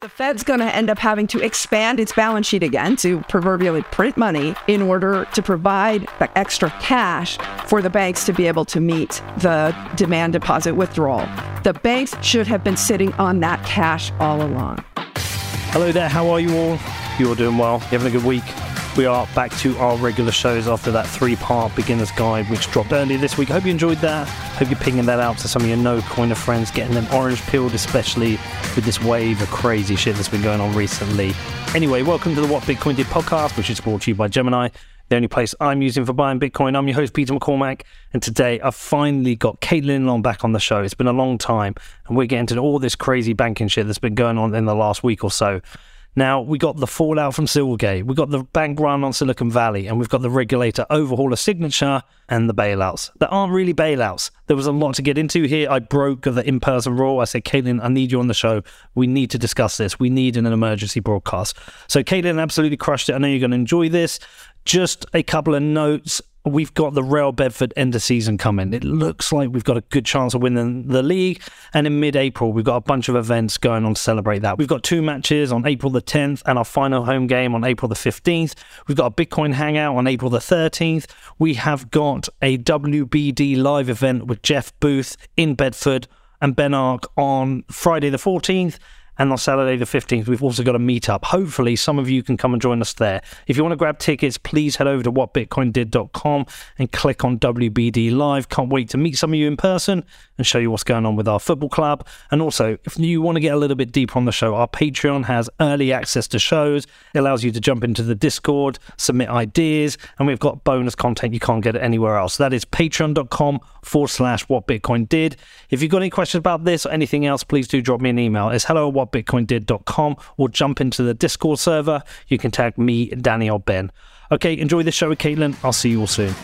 The Fed's going to end up having to expand its balance sheet again to proverbially print money in order to provide the extra cash for the banks to be able to meet the demand deposit withdrawal. The banks should have been sitting on that cash all along. Hello there, how are you all? You're doing well, you having a good week? We are back to our regular shows after that three part beginner's guide, which dropped earlier this week. Hope you enjoyed that. Hope you're pinging that out to some of your no coiner friends, getting them orange pilled, especially with this wave of crazy shit that's been going on recently. Anyway, welcome to the What Bitcoin Did podcast, which is brought to you by Gemini, the only place I'm using for buying Bitcoin. I'm your host, Peter McCormack, and today I've finally got Caitlin Long back on the show. It's been a long time, and we're getting to all this crazy banking shit that's been going on in the last week or so. Now, we got the fallout from Silvergate, we got the bank run on Silicon Valley, and we've got the regulator overhaul of signature and the bailouts. There aren't really bailouts. There was a lot to get into here. I broke the in person rule. I said, Caitlin, I need you on the show. We need to discuss this. We need an emergency broadcast. So, Caitlin absolutely crushed it. I know you're going to enjoy this. Just a couple of notes we've got the Real Bedford end of season coming. It looks like we've got a good chance of winning the league. And in mid April, we've got a bunch of events going on to celebrate that. We've got two matches on April the 10th and our final home game on April the 15th. We've got a Bitcoin hangout on April the 13th. We have got a WBD live event with Jeff Booth in Bedford and Ben Arc on Friday the 14th. And on Saturday, the 15th, we've also got a meetup. Hopefully, some of you can come and join us there. If you want to grab tickets, please head over to whatbitcoindid.com and click on WBD Live. Can't wait to meet some of you in person and show you what's going on with our football club. And also, if you want to get a little bit deeper on the show, our Patreon has early access to shows. It allows you to jump into the Discord, submit ideas, and we've got bonus content you can't get anywhere else. That is patreon.com forward slash what Bitcoin did. If you've got any questions about this or anything else, please do drop me an email. It's hello at whatbitcoindid.com or jump into the Discord server. You can tag me, Danny, or Ben. Okay, enjoy the show with Caitlin. I'll see you all soon.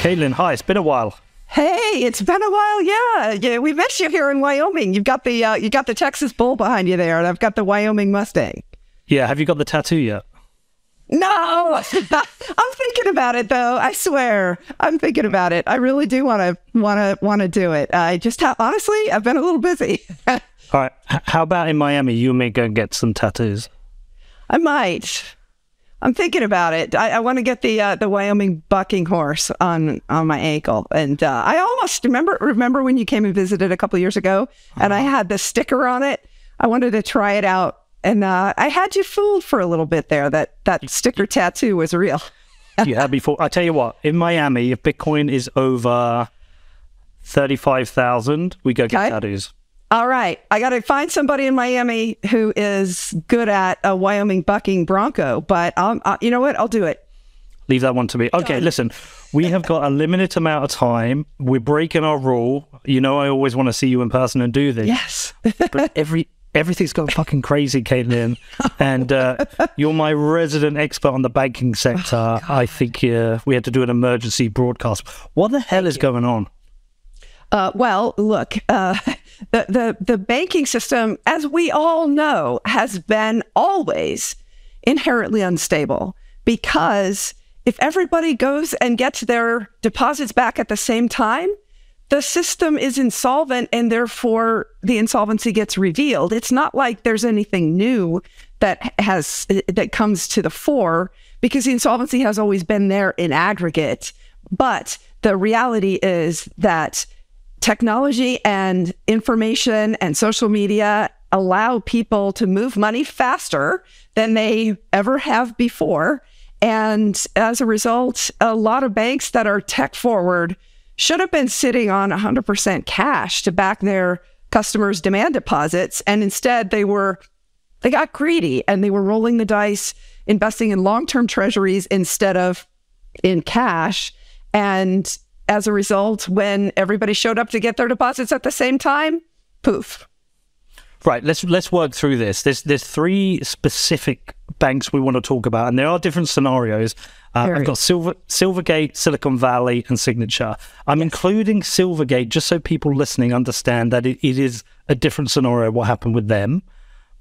Caitlin, hi, it's been a while. Hey, it's been a while. Yeah, yeah, we met you here in Wyoming. You've got the uh, you got the Texas Bull behind you there, and I've got the Wyoming Mustang. Yeah, have you got the tattoo yet? No, I'm thinking about it though. I swear, I'm thinking about it. I really do want to want to want to do it. I just ha- honestly, I've been a little busy. All right, how about in Miami? You may go and get some tattoos. I might. I'm thinking about it. I, I want to get the uh, the Wyoming bucking horse on on my ankle, and uh, I almost remember remember when you came and visited a couple years ago, and I had the sticker on it. I wanted to try it out and uh, I had you fooled for a little bit there. That that sticker tattoo was real. you had before. I tell you what, in Miami, if Bitcoin is over thirty-five thousand, we go get okay. tattoos. All right, I got to find somebody in Miami who is good at a Wyoming bucking bronco. But um, uh, you know what? I'll do it. Leave that one to me. Okay, listen, we have got a limited amount of time. We're breaking our rule. You know, I always want to see you in person and do this. Yes. but every everything's gone fucking crazy, Caitlin. and uh, you're my resident expert on the banking sector. Oh, I think uh, we had to do an emergency broadcast. What the hell Thank is you. going on? Uh, well, look, uh, the, the the banking system, as we all know, has been always inherently unstable because if everybody goes and gets their deposits back at the same time, the system is insolvent and therefore the insolvency gets revealed. It's not like there's anything new that has that comes to the fore because the insolvency has always been there in aggregate. But the reality is that technology and information and social media allow people to move money faster than they ever have before. And as a result, a lot of banks that are tech forward should have been sitting on 100% cash to back their customers' demand deposits. And instead, they were, they got greedy and they were rolling the dice, investing in long term treasuries instead of in cash. And as a result, when everybody showed up to get their deposits at the same time, poof. Right. Let's let's work through this. There's there's three specific banks we want to talk about, and there are different scenarios. Uh, I've got Silver Silvergate, Silicon Valley, and Signature. I'm yes. including Silvergate just so people listening understand that it, it is a different scenario what happened with them,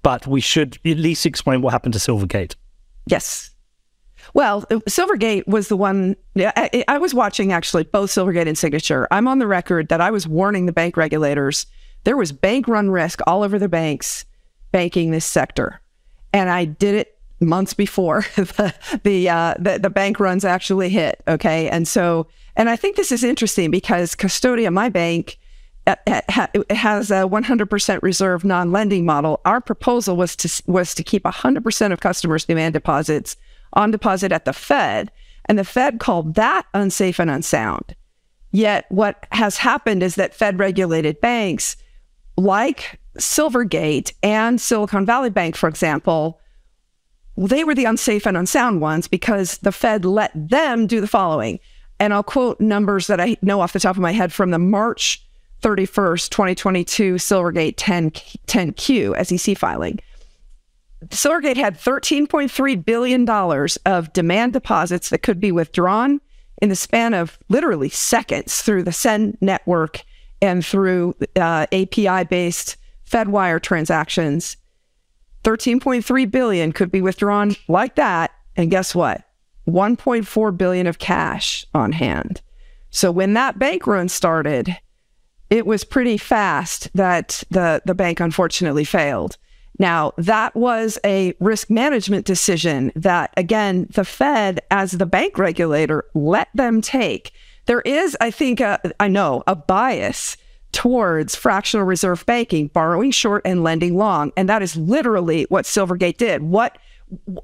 but we should at least explain what happened to Silvergate. Yes. Well, uh, Silvergate was the one. I, I was watching actually both Silvergate and Signature. I'm on the record that I was warning the bank regulators There was bank run risk all over the banks banking this sector. And I did it months before the the, uh, the, the bank runs actually hit. Okay, and so and I think this is interesting because Custodia, my bank, uh, it has a 100% reserve non-lending model. Our proposal was to was to keep 100% of customers' demand deposits on deposit at the Fed, and the Fed called that unsafe and unsound. Yet, what has happened is that Fed regulated banks like Silvergate and Silicon Valley Bank, for example, they were the unsafe and unsound ones because the Fed let them do the following. And I'll quote numbers that I know off the top of my head from the March 31st, 2022 Silvergate 10, 10Q SEC filing. Silvergate had $13.3 billion of demand deposits that could be withdrawn in the span of literally seconds through the SEN network and through uh, API based Fedwire transactions. 13.3 billion could be withdrawn like that. And guess what? 1.4 billion of cash on hand. So when that bank run started, it was pretty fast that the, the bank unfortunately failed. Now, that was a risk management decision that, again, the Fed, as the bank regulator, let them take. There is, I think, a, I know, a bias towards fractional reserve banking, borrowing short and lending long. And that is literally what Silvergate did. What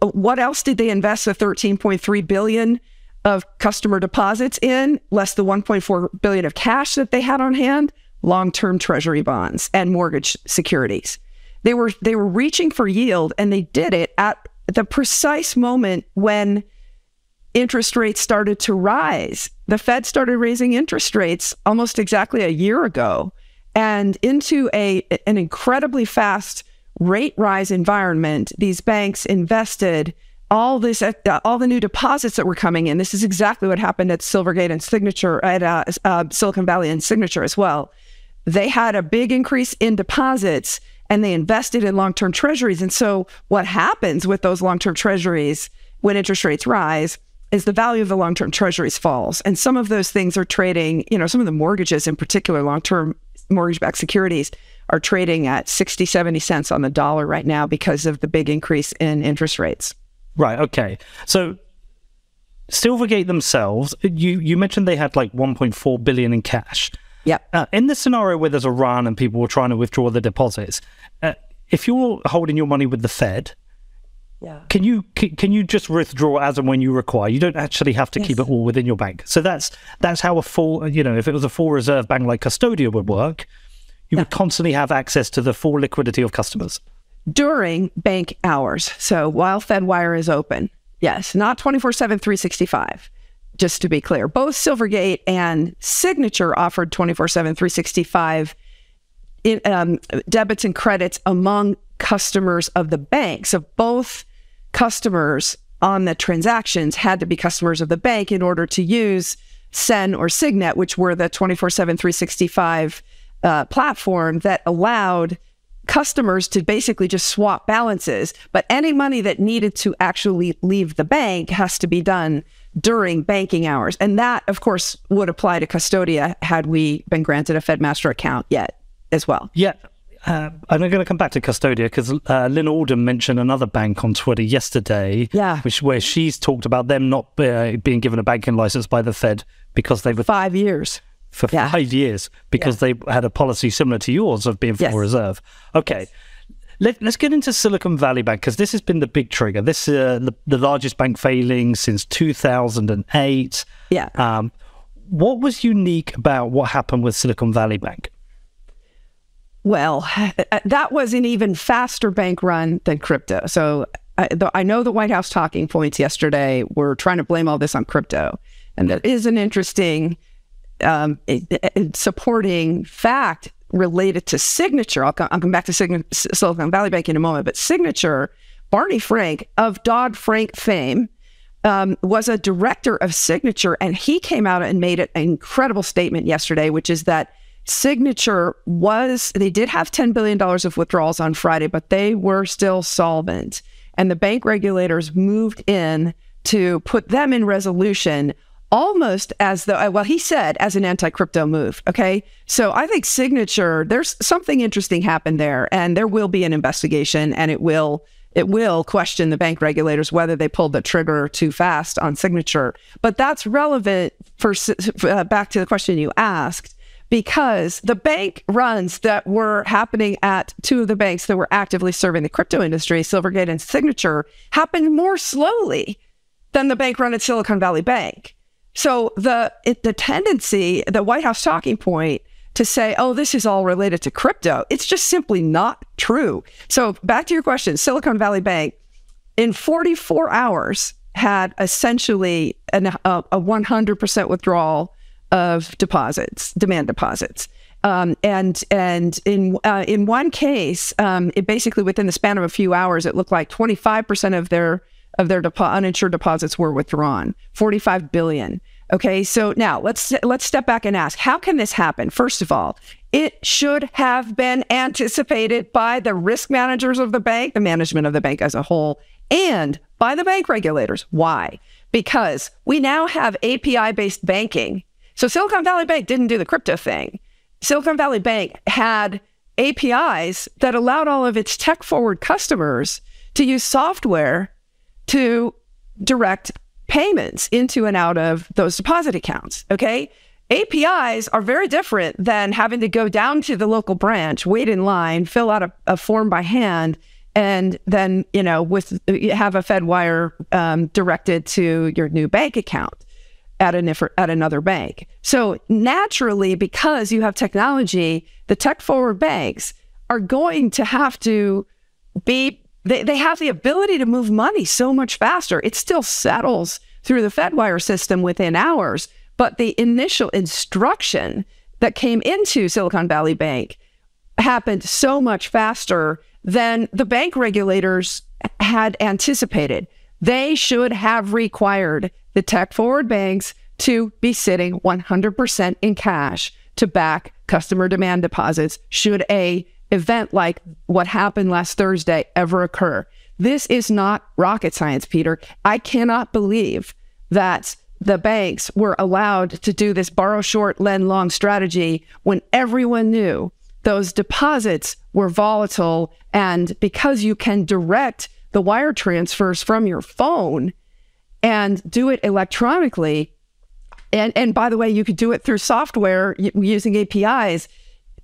what else did they invest the 13.3 billion of customer deposits in, less the 1.4 billion of cash that they had on hand? Long-term treasury bonds and mortgage securities. They were they were reaching for yield and they did it at the precise moment when interest rates started to rise. The Fed started raising interest rates almost exactly a year ago and into a an incredibly fast rate rise environment. These banks invested all this uh, all the new deposits that were coming in. This is exactly what happened at Silvergate and Signature at uh, uh, Silicon Valley and Signature as well. They had a big increase in deposits and they invested in long-term treasuries. And so what happens with those long-term treasuries when interest rates rise is the value of the long-term treasuries falls. And some of those things are trading, you know, some of the mortgages in particular, long-term mortgage-backed securities are trading at 60, 70 cents on the dollar right now because of the big increase in interest rates. Right. Okay. So Silvergate themselves, you you mentioned they had like 1.4 billion in cash. Yeah. Uh, in the scenario where there's a run and people were trying to withdraw the deposits, uh, if you're holding your money with the Fed, yeah. Can you can, can you just withdraw as and when you require? You don't actually have to yes. keep it all within your bank. So that's that's how a full you know if it was a full reserve bank like Custodia would work, you yeah. would constantly have access to the full liquidity of customers during bank hours. So while FedWire is open, yes, not 24 7, 365 just to be clear. Both Silvergate and Signature offered 24 7, 365 um, debits and credits among customers of the bank. So both customers on the transactions had to be customers of the bank in order to use Sen or Signet, which were the 24 7, 365 uh, platform that allowed customers to basically just swap balances. But any money that needed to actually leave the bank has to be done during banking hours. And that, of course, would apply to Custodia had we been granted a FedMaster account yet as well. Yeah. Uh, I'm going to come back to Custodia because uh, Lyn Alden mentioned another bank on Twitter yesterday, yeah. which where she's talked about them not uh, being given a banking license by the Fed because they were five years for yeah. five years because yeah. they had a policy similar to yours of being full yes. reserve. Okay. Yes. Let, us get into Silicon Valley Bank because this has been the big trigger. This uh, the, the largest bank failing since 2008. Yeah. Um, what was unique about what happened with Silicon Valley Bank? Well, that was an even faster bank run than crypto. So I, the, I know the White House talking points yesterday were trying to blame all this on crypto. And that is an interesting um, supporting fact related to Signature. I'll, I'll come back to Sign- Silicon Valley Bank in a moment, but Signature, Barney Frank of Dodd Frank fame, um, was a director of Signature, and he came out and made an incredible statement yesterday, which is that Signature was, they did have $10 billion of withdrawals on Friday, but they were still solvent. And the bank regulators moved in to put them in resolution almost as though, well, he said as an anti crypto move. Okay. So I think Signature, there's something interesting happened there, and there will be an investigation, and it will. It will question the bank regulators whether they pulled the trigger too fast on signature. But that's relevant for uh, back to the question you asked because the bank runs that were happening at two of the banks that were actively serving the crypto industry, Silvergate and Signature, happened more slowly than the bank run at Silicon Valley Bank. So the it, the tendency, the White House talking point to say, "Oh, this is all related to crypto," it's just simply not true. So back to your question, Silicon Valley Bank in 44 hours had essentially an, a, a 100% withdrawal of deposits, demand deposits. Um, and and in uh, in one case, um, it basically within the span of a few hours, it looked like 25% of their of their depo- uninsured deposits were withdrawn, 45 billion. Okay, so now let's let's step back and ask, how can this happen? First of all, it should have been anticipated by the risk managers of the bank, the management of the bank as a whole, and by the bank regulators. Why? Because we now have API based banking. So Silicon Valley Bank didn't do the crypto thing. Silicon Valley Bank had APIs that allowed all of its tech forward customers to use software to direct payments into and out of those deposit accounts. Okay. APIs are very different than having to go down to the local branch, wait in line, fill out a, a form by hand, and then you know with have a FedWire um, directed to your new bank account at an at another bank. So naturally, because you have technology, the tech forward banks are going to have to be they, they have the ability to move money so much faster. It still settles through the Fedwire system within hours, but the initial instruction that came into Silicon Valley Bank happened so much faster than the bank regulators had anticipated. They should have required the tech forward banks to be sitting 100% in cash to back customer demand deposits should a event like what happened last Thursday ever occur. This is not rocket science, Peter. I cannot believe that the banks were allowed to do this borrow short, lend long strategy when everyone knew those deposits were volatile. And because you can direct the wire transfers from your phone and do it electronically, and, and by the way, you could do it through software using APIs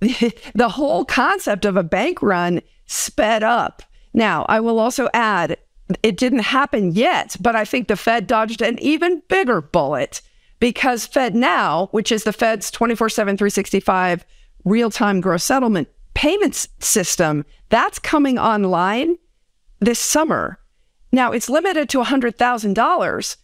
the whole concept of a bank run sped up. Now, I will also add, it didn't happen yet, but I think the Fed dodged an even bigger bullet because FedNow, which is the Fed's 24 7, 365 real time gross settlement payments system, that's coming online this summer. Now, it's limited to $100,000,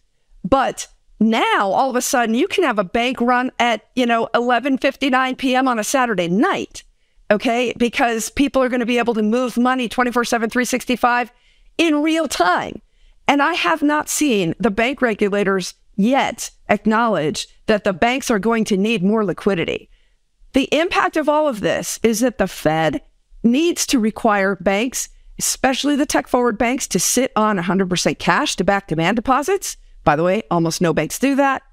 but now all of a sudden you can have a bank run at, you know, 11:59 p.m. on a Saturday night. Okay? Because people are going to be able to move money 24/7 365 in real time. And I have not seen the bank regulators yet acknowledge that the banks are going to need more liquidity. The impact of all of this is that the Fed needs to require banks, especially the tech forward banks, to sit on 100% cash to back demand deposits by the way, almost no banks do that.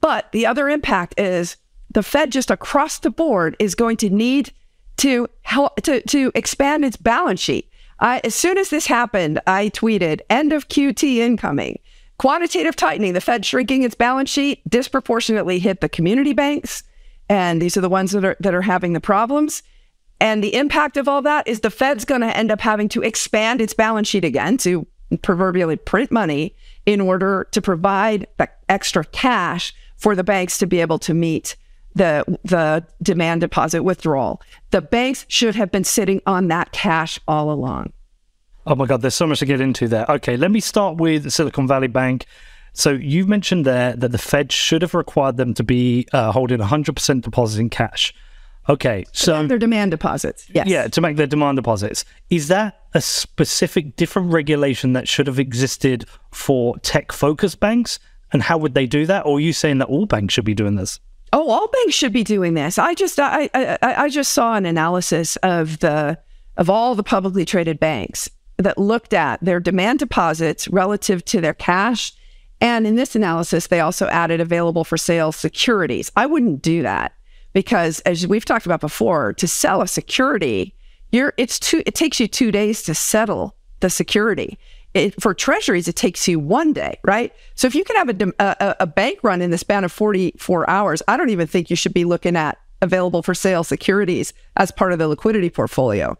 But the other impact is the Fed just across the board is going to need to help to, to expand its balance sheet. I, as soon as this happened, I tweeted end of QT incoming. Quantitative tightening, the Fed shrinking its balance sheet disproportionately hit the community banks. And these are the ones that are that are having the problems. And the impact of all that is the Fed's going to end up having to expand its balance sheet again to proverbially print money in order to provide the extra cash for the banks to be able to meet the the demand deposit withdrawal. The banks should have been sitting on that cash all along. Oh my God, there's so much to get into there. Okay, let me start with Silicon Valley Bank. So you've mentioned there that the Fed should have required them to be uh, holding 100% deposits in cash. Okay, so their demand deposits. Yes. Yeah, to make their demand deposits. Is that a specific different regulation that should have existed for tech focused banks? And how would they do that? Or are you saying that all banks should be doing this? Oh, all banks should be doing this. I just I, I I just saw an analysis of the of all the publicly traded banks that looked at their demand deposits relative to their cash And in this analysis, they also added available for sale securities. I wouldn't do that because, as we've talked about before, to sell a security, you're it's two. It takes you two days to settle the security. It, for treasuries, it takes you one day, right? So if you can have a, a, a bank run in the span of 44 hours, I don't even think you should be looking at available for sale securities as part of the liquidity portfolio.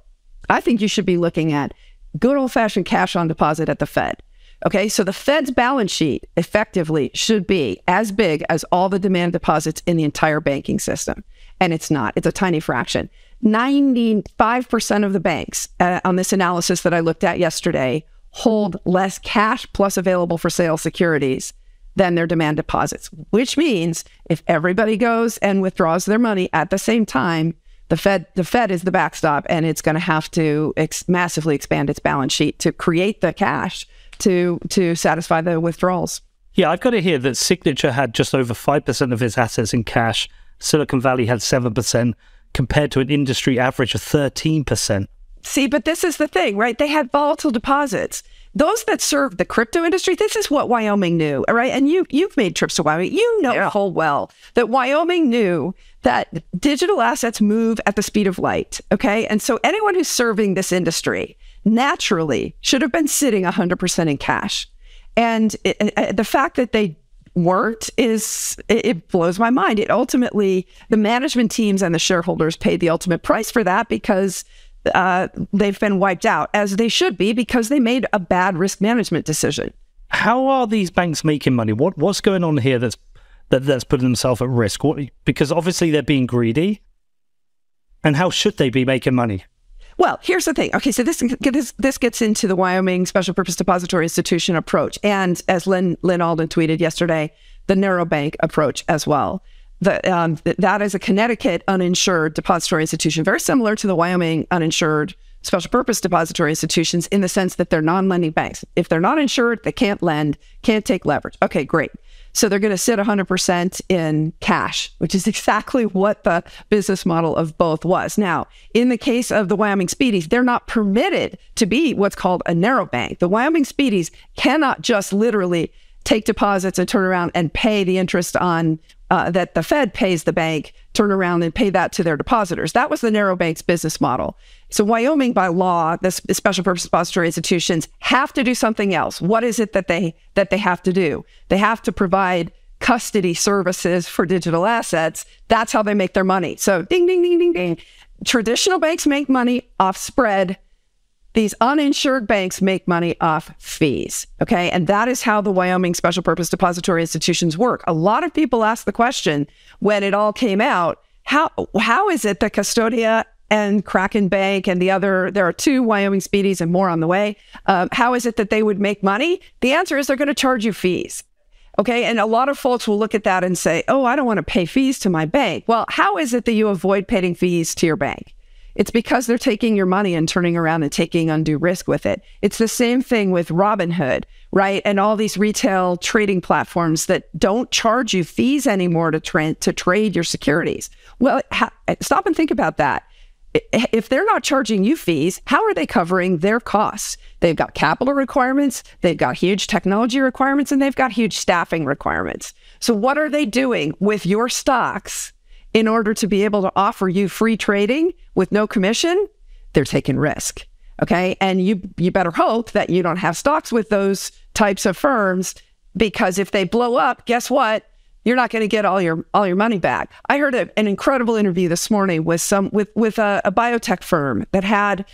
I think you should be looking at good old fashioned cash on deposit at the Fed. Okay, so the Fed's balance sheet effectively should be as big as all the demand deposits in the entire banking system. And it's not, it's a tiny fraction. 95% of the banks uh, on this analysis that I looked at yesterday hold less cash plus available for sale securities than their demand deposits, which means if everybody goes and withdraws their money at the same time, the Fed the Fed is the backstop and it's going to have to ex- massively expand its balance sheet to create the cash to to satisfy the withdrawals. Yeah, I've got it here that Signature had just over 5% of its assets in cash. Silicon Valley had 7% compared to an industry average of 13%. See, but this is the thing, right? They had volatile deposits. Those that serve the crypto industry, this is what Wyoming knew, all right? And you you've made trips to Wyoming. You know yeah. full well that Wyoming knew that digital assets move at the speed of light, okay? And so anyone who's serving this industry naturally should have been sitting 100% in cash. And it, it, the fact that they weren't is it blows my mind. It ultimately the management teams and the shareholders paid the ultimate price for that because uh, they've been wiped out, as they should be, because they made a bad risk management decision. How are these banks making money? What what's going on here that's that, that's putting themselves at risk? What, because obviously they're being greedy. And how should they be making money? Well, here's the thing. Okay, so this this this gets into the Wyoming Special Purpose Depository Institution approach, and as Lynn Lyn Alden tweeted yesterday, the narrow bank approach as well the, um, that is a Connecticut uninsured depository institution, very similar to the Wyoming uninsured special purpose depository institutions in the sense that they're non lending banks. If they're not insured, they can't lend, can't take leverage. Okay, great. So they're going to sit 100% in cash, which is exactly what the business model of both was. Now, in the case of the Wyoming Speedies, they're not permitted to be what's called a narrow bank. The Wyoming Speedies cannot just literally take deposits and turn around and pay the interest on uh, that the Fed pays the bank, turn around and pay that to their depositors. That was the narrow bank's business model. So Wyoming, by law, the special purpose depository institutions have to do something else. What is it that they that they have to do? They have to provide custody services for digital assets. That's how they make their money. So ding ding ding ding ding. Traditional banks make money off spread these uninsured banks make money off fees. Okay. And that is how the Wyoming special purpose depository institutions work. A lot of people ask the question when it all came out how, how is it that Custodia and Kraken Bank and the other, there are two Wyoming Speedies and more on the way. Um, how is it that they would make money? The answer is they're going to charge you fees. Okay. And a lot of folks will look at that and say, oh, I don't want to pay fees to my bank. Well, how is it that you avoid paying fees to your bank? It's because they're taking your money and turning around and taking undue risk with it. It's the same thing with Robinhood, right? And all these retail trading platforms that don't charge you fees anymore to, tra- to trade your securities. Well, ha- stop and think about that. If they're not charging you fees, how are they covering their costs? They've got capital requirements, they've got huge technology requirements, and they've got huge staffing requirements. So, what are they doing with your stocks in order to be able to offer you free trading with no commission, they're taking risk. Okay. And you you better hope that you don't have stocks with those types of firms because if they blow up, guess what? You're not going to get all your all your money back. I heard a, an incredible interview this morning with some with with a, a biotech firm that had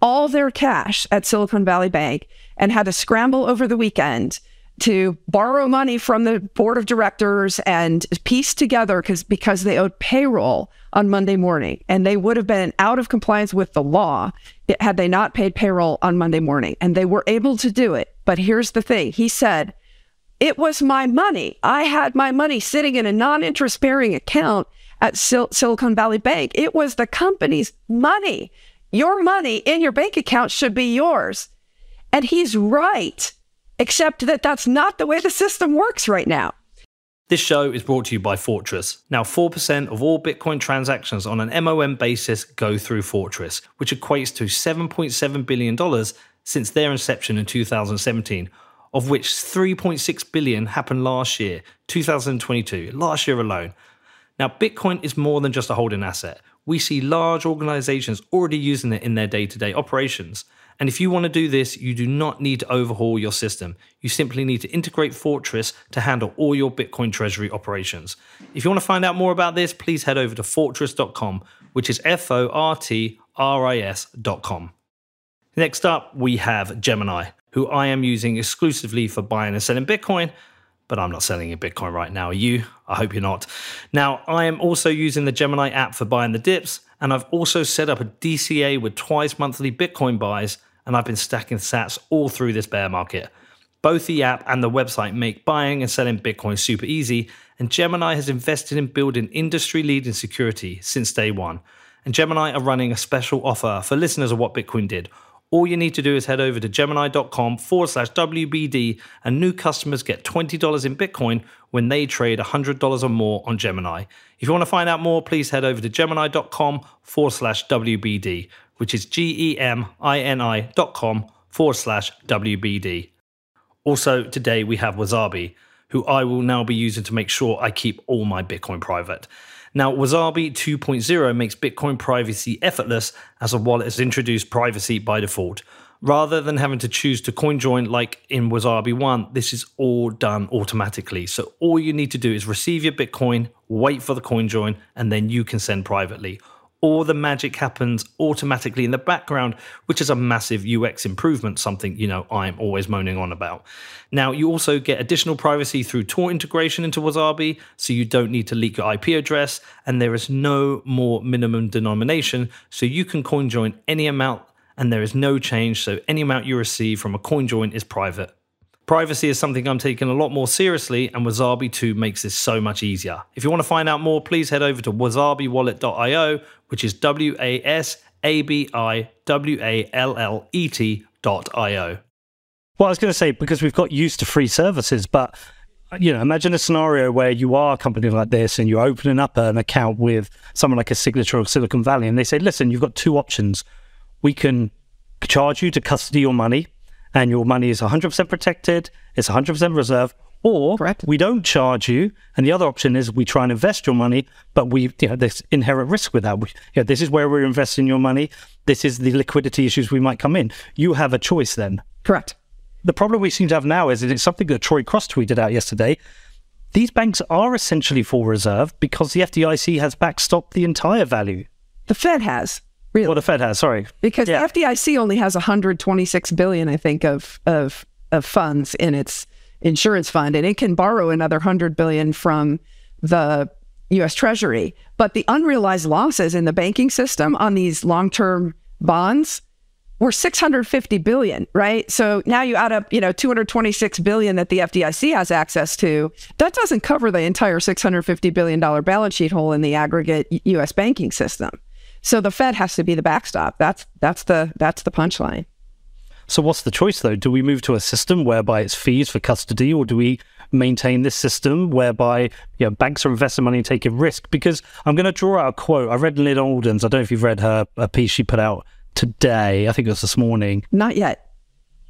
all their cash at Silicon Valley Bank and had to scramble over the weekend to borrow money from the board of directors and piece together because because they owed payroll on Monday morning and they would have been out of compliance with the law had they not paid payroll on Monday morning and they were able to do it but here's the thing he said it was my money i had my money sitting in a non-interest bearing account at Sil- Silicon Valley Bank it was the company's money your money in your bank account should be yours and he's right except that that's not the way the system works right now. This show is brought to you by Fortris. Now, 4% of all Bitcoin transactions on an MOM basis go through Fortris, which equates to $7.7 billion since their inception in 2017. Of which 3.6 billion happened last year, 2022, last year alone. Now, Bitcoin is more than just a holding asset. We see large organizations already using it in their day to day operations. And if you want to do this, you do not need to overhaul your system. You simply need to integrate Fortris to handle all your Bitcoin treasury operations. If you want to find out more about this, please head over to fortris.com, which is F O R T R I S.com. Next up, we have Gemini, who I am using exclusively for buying and selling Bitcoin, but I'm not selling a Bitcoin right now. Are you? I hope you're not. Now, I am also using the Gemini app for buying the dips, and I've also set up a DCA with twice monthly Bitcoin buys, and I've been stacking sats all through this bear market. Both the app and the website make buying and selling Bitcoin super easy, and Gemini has invested in building industry leading security since day one. And Gemini are running a special offer for listeners of What Bitcoin Did all you need to do is head over to gemini.com forward slash WBD, and new customers get $20 in Bitcoin when they trade $100 or more on Gemini. If you want to find out more, please head over to gemini.com forward slash WBD, which is G E M I N I dot com forward slash WBD. Also, today we have Wasabi, who I will now be using to make sure I keep all my Bitcoin private. Now, Wasabi 2.0 makes Bitcoin privacy effortless as a wallet has introduced privacy by default. Rather than having to choose to coin join like in Wasabi 1, this is all done automatically. So all you need to do is receive your Bitcoin, wait for the coin join, and then you can send privately all the magic happens automatically in the background, which is a massive UX improvement, something, you know, I'm always moaning on about. Now, you also get additional privacy through Tor integration into Wasabi, so you don't need to leak your IP address, and there is no more minimum denomination, so you can coin join any amount and there is no change, so any amount you receive from a coin join is private. Privacy is something I'm taking a lot more seriously, and Wasabi 2 makes this so much easier. If you want to find out more, please head over to wasabiwallet.io, which is W A S A B I W A L L E T.io. Well, I was going to say, because we've got used to free services, but you know, imagine a scenario where you are a company like this and you're opening up an account with someone like a signature or Silicon Valley, and they say, listen, you've got two options. We can charge you to custody your money and your money is 100% protected, it's 100% reserve, or Correct. we don't charge you. And the other option is we try and invest your money, but we, you know, there's inherent risk with that. We, you know, this is where we're investing your money. This is the liquidity issues we might come in. You have a choice then. Correct. The problem we seem to have now is that it's something that Troy Cross tweeted out yesterday. These banks are essentially full reserve because the FDIC has backstopped the entire value. The Fed has. Really? Well, the Fed has, sorry. because Yeah. the FDIC only has 126 billion, I think, of of of funds in its insurance fund, and it can borrow another 100 billion from the U.S. Treasury. But the unrealized losses in the banking system on these long-term bonds were 650 billion, right? So now you add up, you know, 226 billion that the FDIC has access to. That doesn't cover the entire 650 billion dollar balance sheet hole in the aggregate U.S. banking system. So the Fed has to be the backstop. That's that's the that's the punchline. So what's the choice though? Do we move to a system whereby it's fees for custody, or do we maintain this system whereby you know, banks are investing money and taking risk? Because I'm going to draw out a quote. I read Lyn Alden's. I don't know if you've read her a piece she put out today. I think it was this morning. Not yet.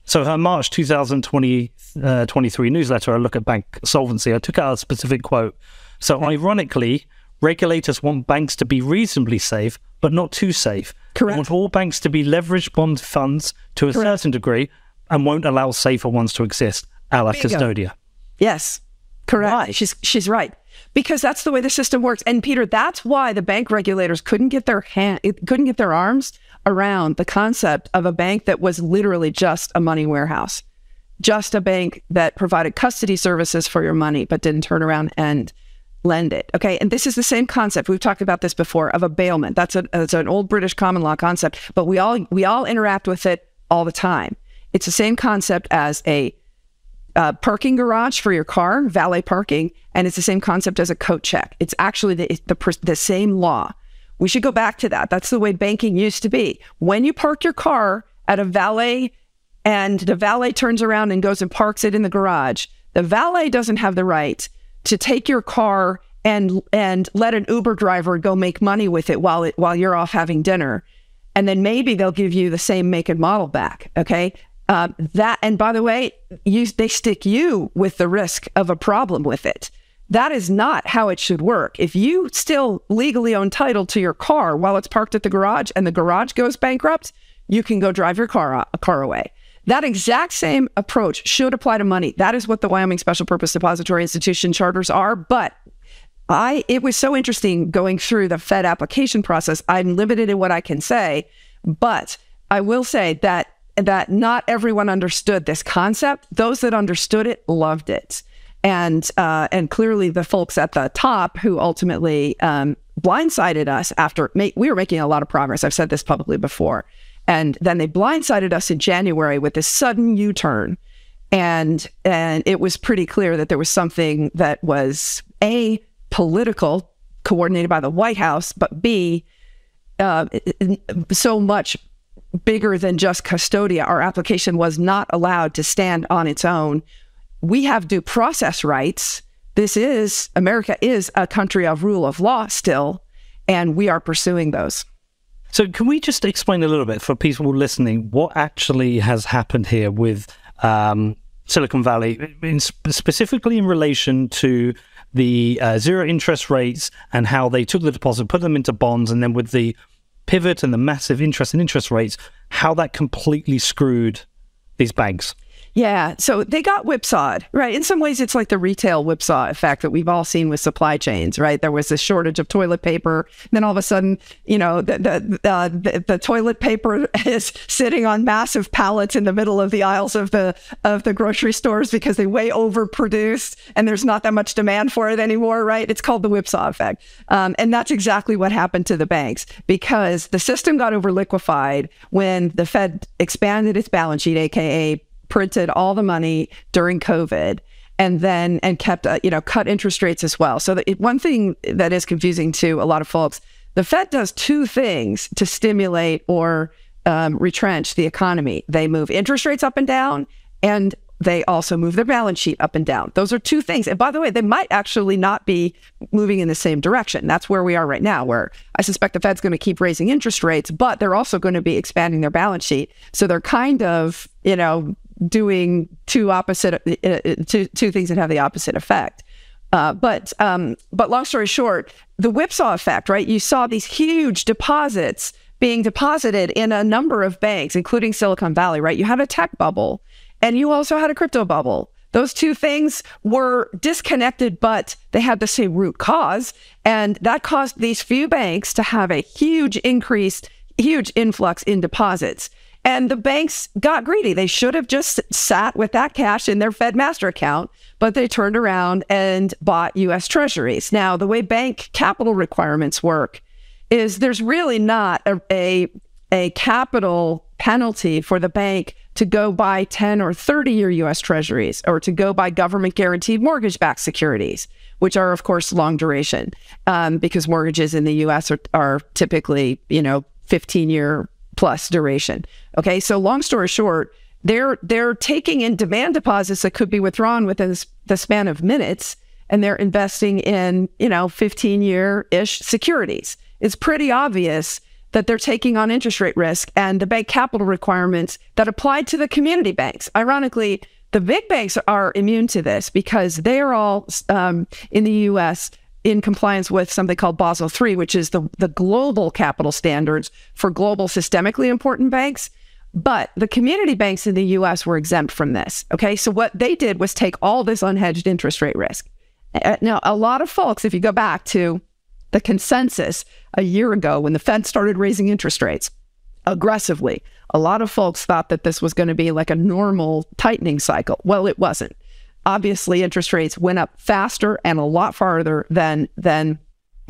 So her March 2023 uh, 23 newsletter, I look at bank solvency. I took out a specific quote. So ironically, regulators want banks to be reasonably safe, but not too safe. Correct. They want all banks to be leveraged bond funds to a certain degree and won't allow safer ones to exist, a la Bingo. Custodia. Yes. Correct. Why? She's she's right. Because that's the way the system works. And Peter, that's why the bank regulators couldn't get their hand couldn't get their arms around the concept of a bank that was literally just a money warehouse. Just a bank that provided custody services for your money but didn't turn around and lend it. Okay. And this is the same concept. We've talked about this before of a bailment. That's a that's an old British common law concept, but we all we all interact with it all the time. It's the same concept as a uh, parking garage for your car, valet parking, and it's the same concept as a coat check. It's actually the, the, the same law. We should go back to that. That's the way banking used to be. When you park your car at a valet and the valet turns around and goes and parks it in the garage, the valet doesn't have the right to take your car and and let an Uber driver go make money with it while it while you're off having dinner. And then maybe they'll give you the same make and model back. Okay. Um, that and by the way, you, they stick you with the risk of a problem with it. That is not how it should work. If you still legally own title to your car while it's parked at the garage and the garage goes bankrupt, you can go drive your car a car away. That exact same approach should apply to money. That is what the Wyoming Special Purpose Depository Institution charters are. But I, it was so interesting going through the Fed application process. I'm limited in what I can say, but I will say that that not everyone understood this concept. Those that understood it loved it, and uh, and clearly the folks at the top who ultimately um, blindsided us after ma- we were making a lot of progress. I've said this publicly before, and then they blindsided us in January with this sudden U-turn, and and it was pretty clear that there was something that was a political, coordinated by the White House, but b uh, so much bigger than just Custodia. Our application was not allowed to stand on its own. We have due process rights. This is, America is a country of rule of law still, and we are pursuing those. So, can we just explain a little bit for people listening what actually has happened here with um, Silicon Valley, in, specifically in relation to the uh, zero interest rates and how they took the deposit, put them into bonds, and then with the pivot and the massive interest and interest rates, how that completely screwed these banks. Yeah. So they got whipsawed, right? In some ways, it's like the retail whipsaw effect that we've all seen with supply chains, right? There was a shortage of toilet paper. Then all of a sudden, you know, the, the, the, the, toilet paper is sitting on massive pallets in the middle of the aisles of the, of the grocery stores because they way overproduced and there's not that much demand for it anymore, right? It's called the whipsaw effect. Um, and that's exactly what happened to the banks because the system got over liquefied when the Fed expanded its balance sheet, AKA printed all the money during COVID and then and kept uh, you know cut interest rates as well. So it, one thing that is confusing to a lot of folks, the Fed does two things to stimulate or um, retrench the economy. They move interest rates up and down, and they also move their balance sheet up and down. Those are two things. And by the way, they might actually not be moving in the same direction. That's where we are right now, where I suspect the Fed's going to keep raising interest rates, but they're also going to be expanding their balance sheet. So they're kind of, you know, doing two opposite uh, uh, two, two things that have the opposite effect. Uh, but um, but long story short, the whipsaw effect, right? You saw these huge deposits being deposited in a number of banks, including Silicon Valley, right? You had a tech bubble, and you also had a crypto bubble. Those two things were disconnected, but they had the same root cause, and that caused these few banks to have a huge increase, huge influx in deposits. And the banks got greedy. They should have just sat with that cash in their Fed master account, but they turned around and bought US treasuries. Now, the way bank capital requirements work is there's really not a, a, a capital penalty for the bank to go buy 10 or 30 year US treasuries or to go buy government guaranteed mortgage backed securities, which are, of course, long duration um, because mortgages in the US are, are typically, you know, 15 year plus duration. Okay, so long story short, they're they're taking in demand deposits that could be withdrawn within the span of minutes, and they're investing in you know 15 year ish securities. It's pretty obvious that they're taking on interest rate risk and the bank capital requirements that apply to the community banks. Ironically, the big banks are immune to this because they are all um, in the U.S in compliance with something called Basel III, which is the, the global capital standards for global systemically important banks. But the community banks in the US were exempt from this. Okay. So what they did was take all this unhedged interest rate risk. Now, a lot of folks, if you go back to the consensus a year ago when the Fed started raising interest rates aggressively, a lot of folks thought that this was going to be like a normal tightening cycle. Well, it wasn't obviously interest rates went up faster and a lot farther than than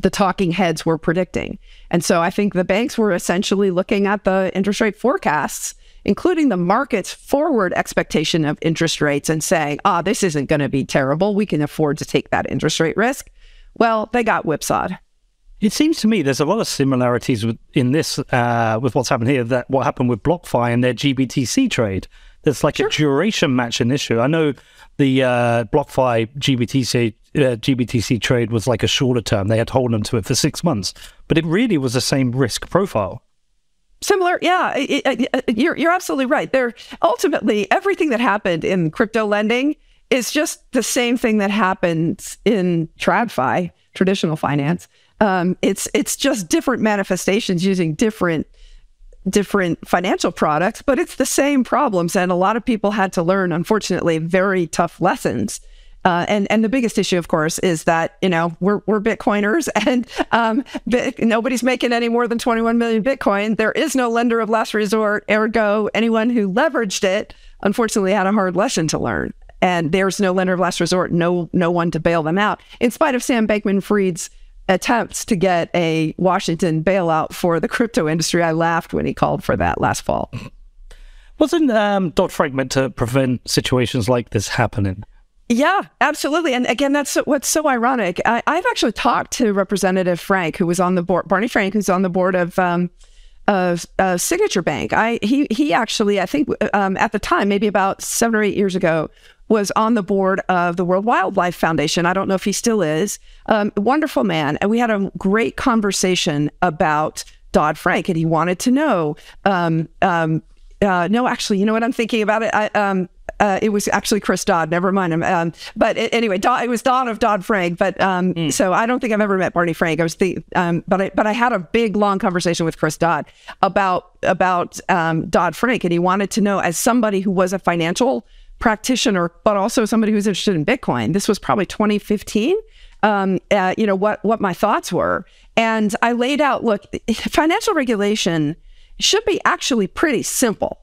the talking heads were predicting. And so I think the banks were essentially looking at the interest rate forecasts, including the market's forward expectation of interest rates, and saying, ah, oh, this isn't going to be terrible. We can afford to take that interest rate risk. Well, they got whipsawed. It seems to me there's a lot of similarities in this uh, with what's happened here. That what happened with BlockFi and their GBTC trade. There's like sure. a duration matching issue. I know the uh, BlockFi GBTC uh, GBTC trade was like a shorter term. They had hold on to it for six months, but it really was the same risk profile. Similar, yeah. It, it, it, you're you're absolutely right. There, ultimately, everything that happened in crypto lending is just the same thing that happens in TradFi, traditional finance. Um, it's it's just different manifestations using different different financial products, but it's the same problems. And a lot of people had to learn, unfortunately, very tough lessons. Uh, and and the biggest issue, of course, is that you know we're we're Bitcoiners, and um, nobody's making any more than 21 million Bitcoin. There is no lender of last resort. Ergo, anyone who leveraged it, unfortunately, had a hard lesson to learn. And there's no lender of last resort, no no one to bail them out. In spite of Sam Bankman-Fried's attempts to get a Washington bailout for the crypto industry. I laughed when he called for that last fall. Wasn't um, Dodd Frank meant to prevent situations like this happening? Yeah, absolutely. And again, that's what's so ironic. I, have actually talked to Representative Frank, who was on the board, Barney Frank, who's on the board of um, of Signature Bank. I he he actually, I think um, at the time, maybe about seven or eight years ago, was on the board of the World Wildlife Foundation. I don't know if he still is. Um, wonderful man. And we had a great conversation about Dodd Frank, and he wanted to know. Um, um, uh, no, actually, you know what I'm thinking about it? I, um, uh, it was actually Chris Dodd. Never mind him. Um, but it, anyway, Dodd, it was Dodd of Dodd Frank. But um, mm. so I don't think I've ever met Barney Frank. I was the, um, but I, but I had a big long conversation with Chris Dodd about about um, Dodd Frank, and he wanted to know, as somebody who was a financial practitioner, but also somebody who's interested in Bitcoin. This was probably 2015. Um, uh, you know what what my thoughts were, and I laid out. Look, financial regulation should be actually pretty simple.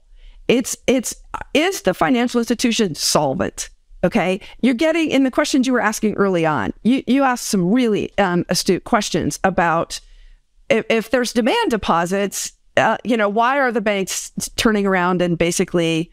It's it's is the financial institution solvent? Okay, you're getting in the questions you were asking early on. You you asked some really um, astute questions about if, if there's demand deposits. Uh, you know, why are the banks turning around and basically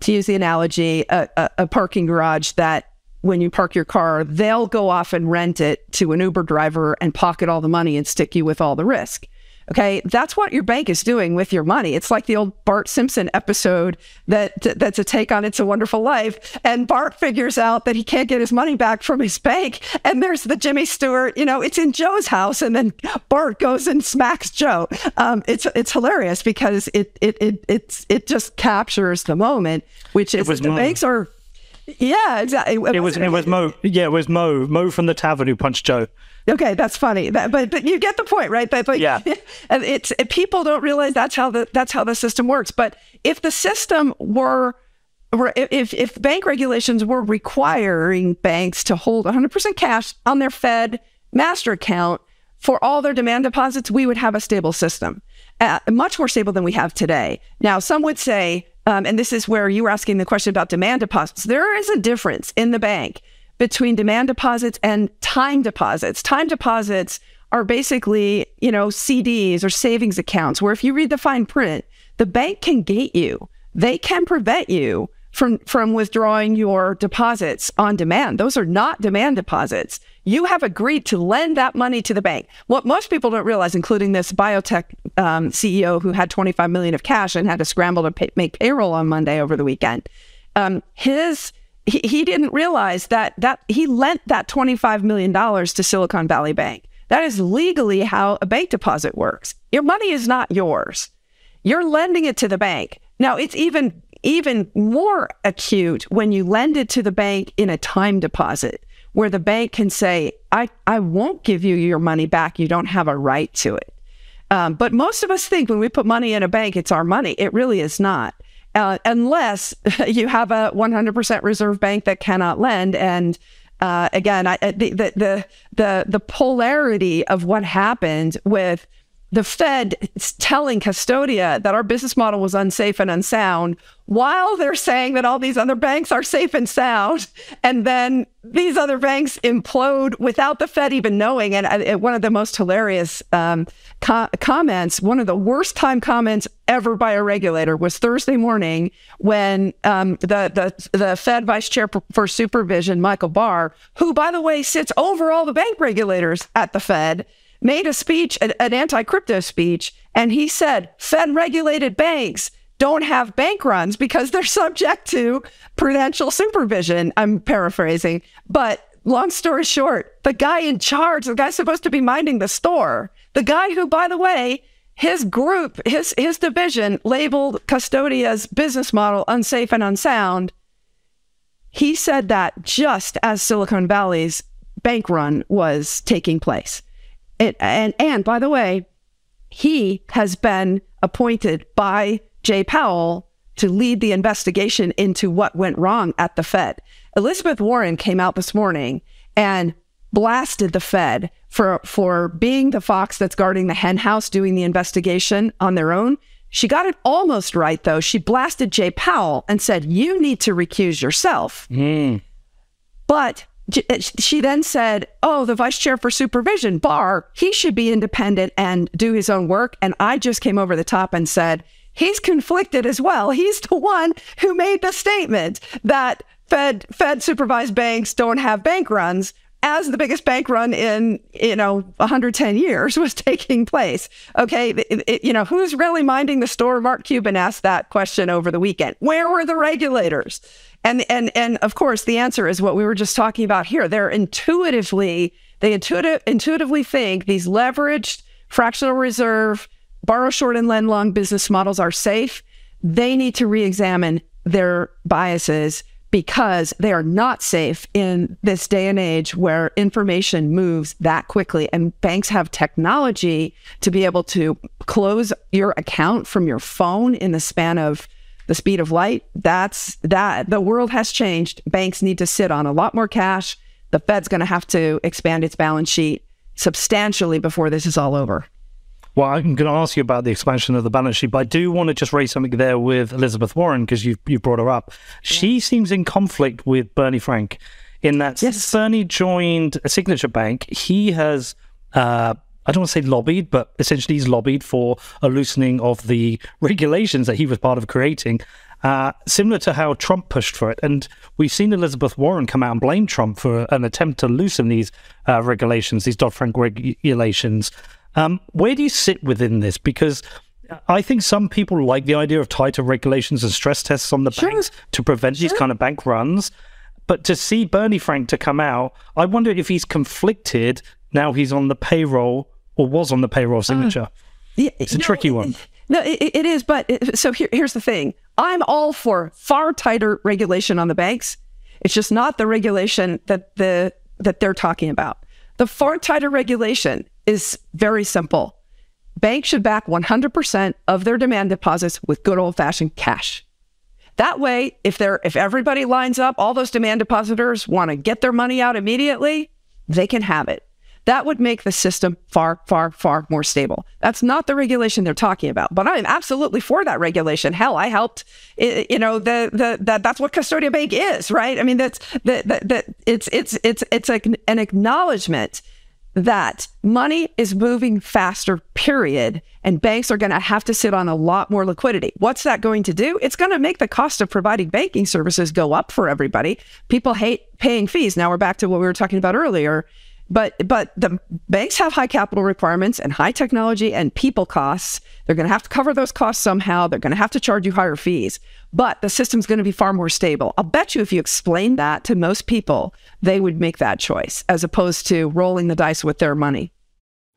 to use the analogy, a, a, a, parking garage that when you park your car, they'll go off and rent it to an Uber driver and pocket all the money and stick you with all the risk. Okay, that's what your bank is doing with your money. It's like the old Bart Simpson episode that that's a take on It's a Wonderful Life, and Bart figures out that he can't get his money back from his bank, and there's the Jimmy Stewart. You know, it's in Joe's house, and then Bart goes and smacks Joe. Um, it's it's hilarious because it it it it's it just captures the moment, which is the banks are yeah, exactly. It, was it was Moe. Yeah, it was Moe. Moe from the tavern who punched Joe. Okay, that's funny. That, but but you get the point, right? That like, yeah, it's it, people don't realize that's how the that's how the system works. But if the system were if if bank regulations were requiring banks to hold 100% cash on their Fed master account for all their demand deposits, we would have a stable system, uh, much more stable than we have today. Now, some would say, um, and this is where you were asking the question about demand deposits. There is a difference in the bank between demand deposits and time deposits. Time deposits are basically, you know, CDs or savings accounts where if you read the fine print, the bank can gate you. They can prevent you from from withdrawing your deposits on demand. Those are not demand deposits. You have agreed to lend that money to the bank. What most people don't realize, including this biotech um, CEO who had 25 million of cash and had to scramble to pay, make payroll on Monday over the weekend, um, his he, he didn't realize that that he lent that $25 million to Silicon Valley Bank. That is legally how a bank deposit works. Your money is not yours. You're lending it to the bank. Now, it's even even more acute when you lend it to the bank in a time deposit where the bank can say, I, I won't give you your money back. You don't have a right to it. Um, but most of us think when we put money in a bank, it's our money. It really is not uh, unless you have a 100% reserve bank that cannot lend. And uh, again, I, the, the, the, the polarity of what happened with the Fed is telling Custodia that our business model was unsafe and unsound while they're saying that all these other banks are safe and sound. And then these other banks implode without the Fed even knowing. And uh, one of the most hilarious um, co- comments, one of the worst time comments ever by a regulator was Thursday morning when um, the, the, the Fed vice chair for supervision, Michael Barr, who, by the way, sits over all the bank regulators at the Fed, made a speech, an, an anti crypto speech, and he said, Fed regulated banks don't have bank runs because they're subject to prudential supervision. I'm paraphrasing. But long story short, the guy in charge, the guy supposed to be minding the store, the guy who, by the way, his group, his his division labeled Custodia's business model unsafe and unsound. He said that just as Silicon Valley's bank run was taking place. It, and and by the way, he has been appointed by Jay Powell to lead the investigation into what went wrong at the Fed. Elizabeth Warren came out this morning and blasted the Fed for for being the fox that's guarding the henhouse doing the investigation on their own. She got it almost right though. She blasted Jay Powell and said, "You need to recuse yourself." Mm. But Uh, she then said, "Oh, the vice chair for supervision, Barr, he should be independent and do his own work." And I just came over the top and said, "He's conflicted as well. He's the one who made the statement that Fed Fed supervised banks don't have bank runs." As the biggest bank run in, you know, 110 years was taking place. Okay. It, it, you know, who's really minding the store? Mark Cuban asked that question over the weekend. Where were the regulators? And and and of course, the answer is what we were just talking about here. They're intuitively they intuitive, intuitively think these leveraged fractional reserve, borrow short and lend long business models are safe. They need to re-examine their biases because they are not safe in this day and age where information moves that quickly and banks have technology to be able to close your account from your phone in the span of the speed of light. That's that the world has changed. Banks need to sit on a lot more cash. The Fed's going to have to expand its balance sheet substantially before this is all over. Well, I'm going to ask you about the expansion of the balance sheet, but I do want to just raise something there with Elizabeth Warren because you you brought her up. She seems in conflict with Bernie Frank in that yes. Bernie joined a signature bank, he has uh, I don't want to say lobbied, but essentially he's lobbied for a loosening of the regulations that he was part of creating, uh, similar to how Trump pushed for it. And we've seen Elizabeth Warren come out and blame Trump for an attempt to loosen these uh, regulations, these Dodd Frank regulations. Um, where do you sit within this? Because I think some people like the idea of tighter regulations and stress tests on the sure. banks to prevent sure. these kind of bank runs. But to see Bernie Frank to come out, I wonder if he's conflicted now he's on the payroll or was on the payroll signature. Uh, yeah, it's a tricky one. No, it, it is. But it, so here, here's the thing I'm all for far tighter regulation on the banks. It's just not the regulation that the that they're talking about. The far tighter regulation is very simple. Banks should back 100% of their demand deposits with good old fashioned cash. That way, if they're if everybody lines up, all those demand depositors want to get their money out immediately, they can have it. That would make the system far, far, far more stable. That's not the regulation they're talking about, but I'm absolutely for that regulation. Hell, I helped, you know, the, the, that that's what Custodia Bank is, right? I mean, that's, that, that, that it's, it's, it's, it's like an acknowledgement that money is moving faster, period. And banks are going to have to sit on a lot more liquidity. What's that going to do? It's going to make the cost of providing banking services go up for everybody. People hate paying fees. Now we're back to what we were talking about earlier. But but the banks have high capital requirements and high technology and people costs. They're going to have to cover those costs somehow. They're going to have to charge you higher fees. But the system's going to be far more stable. I'll bet you if you explain that to most people, they would make that choice as opposed to rolling the dice with their money.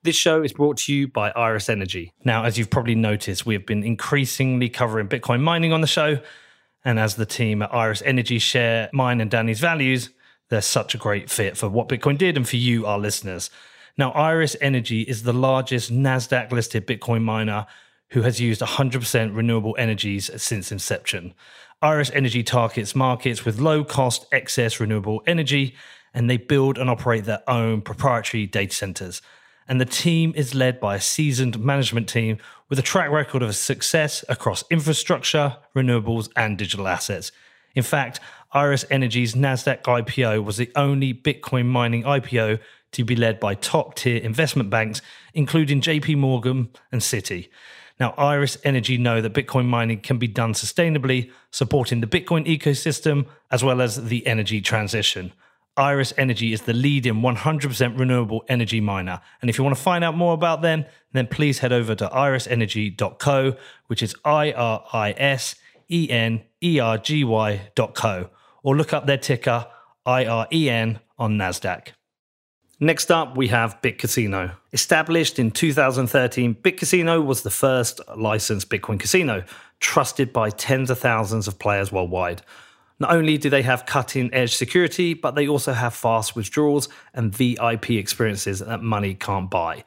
This show is brought to you by Iris Energy. Now, as you've probably noticed, we have been increasingly covering Bitcoin mining on the show. And as the team at Iris Energy share mine and Danny's values, they're such a great fit for what Bitcoin did and for you, our listeners. Now, Iris Energy is the largest NASDAQ listed Bitcoin miner who has used 100% renewable energies since inception. Iris Energy targets markets with low cost excess renewable energy, and they build and operate their own proprietary data centers. And the team is led by a seasoned management team with a track record of success across infrastructure, renewables, and digital assets. In fact, Iris Energy's NASDAQ IPO was the only Bitcoin mining IPO to be led by top tier investment banks, including JP Morgan and Citi. Now, Iris Energy know that Bitcoin mining can be done sustainably, supporting the Bitcoin ecosystem as well as the energy transition. Iris Energy is the leading 100% renewable energy miner. And if you want to find out more about them, then please head over to irisenergy.co, which is I R I S E N E R G Y.co or look up their ticker IREN on NASDAQ. Next up, we have BitCasino. Established in 2013, BitCasino was the first licensed Bitcoin casino, trusted by tens of thousands of players worldwide. Not only do they have cutting edge security, but they also have fast withdrawals and VIP experiences that money can't buy.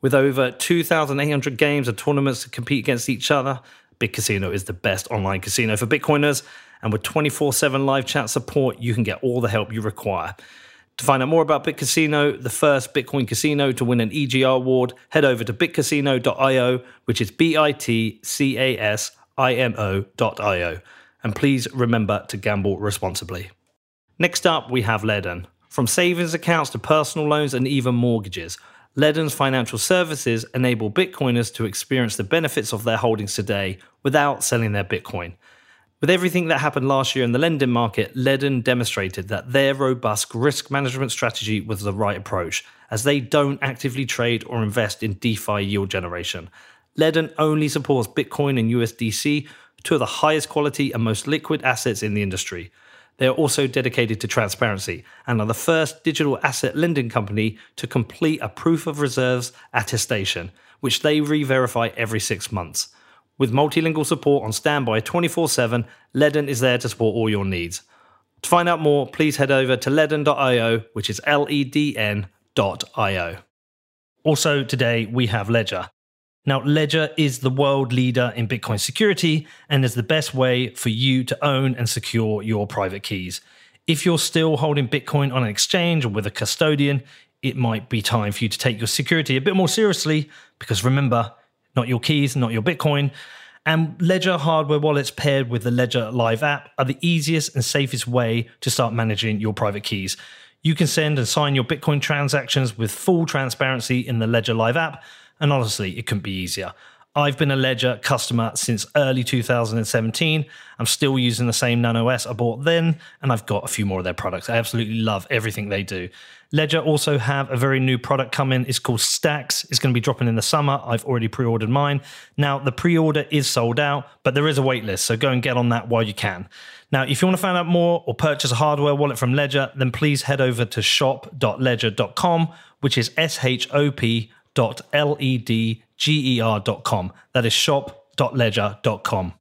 With over 2,800 games and tournaments to compete against each other, BitCasino is the best online casino for Bitcoiners. And with 24 7 live chat support, you can get all the help you require. To find out more about BitCasino, the first Bitcoin casino to win an EGR award, head over to bitcasino.io, which is B I T C A S I N O.io. And please remember to gamble responsibly. Next up, we have Ledn. From savings accounts to personal loans and even mortgages, Ledn's financial services enable Bitcoiners to experience the benefits of their holdings today without selling their Bitcoin. With everything that happened last year in the lending market, Ledn demonstrated that their robust risk management strategy was the right approach, as they don't actively trade or invest in DeFi yield generation. Ledn only supports Bitcoin and USDC, two of the highest quality and most liquid assets in the industry. They are also dedicated to transparency and are the first digital asset lending company to complete a proof of reserves attestation, which they re verify every six months. With multilingual support on standby 24 7, Ledn is there to support all your needs. To find out more, please head over to ledn.io, which is L E D N.io. Also, today we have Ledger. Now, Ledger is the world leader in Bitcoin security and is the best way for you to own and secure your private keys. If you're still holding Bitcoin on an exchange or with a custodian, it might be time for you to take your security a bit more seriously because remember, not your keys, not your Bitcoin. And Ledger hardware wallets paired with the Ledger Live app are the easiest and safest way to start managing your private keys. You can send and sign your Bitcoin transactions with full transparency in the Ledger Live app, and honestly, it couldn't be easier. I've been a Ledger customer since early 2017. I'm still using the same Nano S I bought then, and I've got a few more of their products. I absolutely love everything they do. Ledger also have a very new product coming. It's called Stax. It's going to be dropping in the summer. I've already pre-ordered mine. Now the pre-order is sold out, but there is a wait list, so go and get on that while you can. Now, if you want to find out more or purchase a hardware wallet from Ledger, then please head over to shop.ledger.com, which is S H O P dot L E D ger.com. That is shop.ledger.com.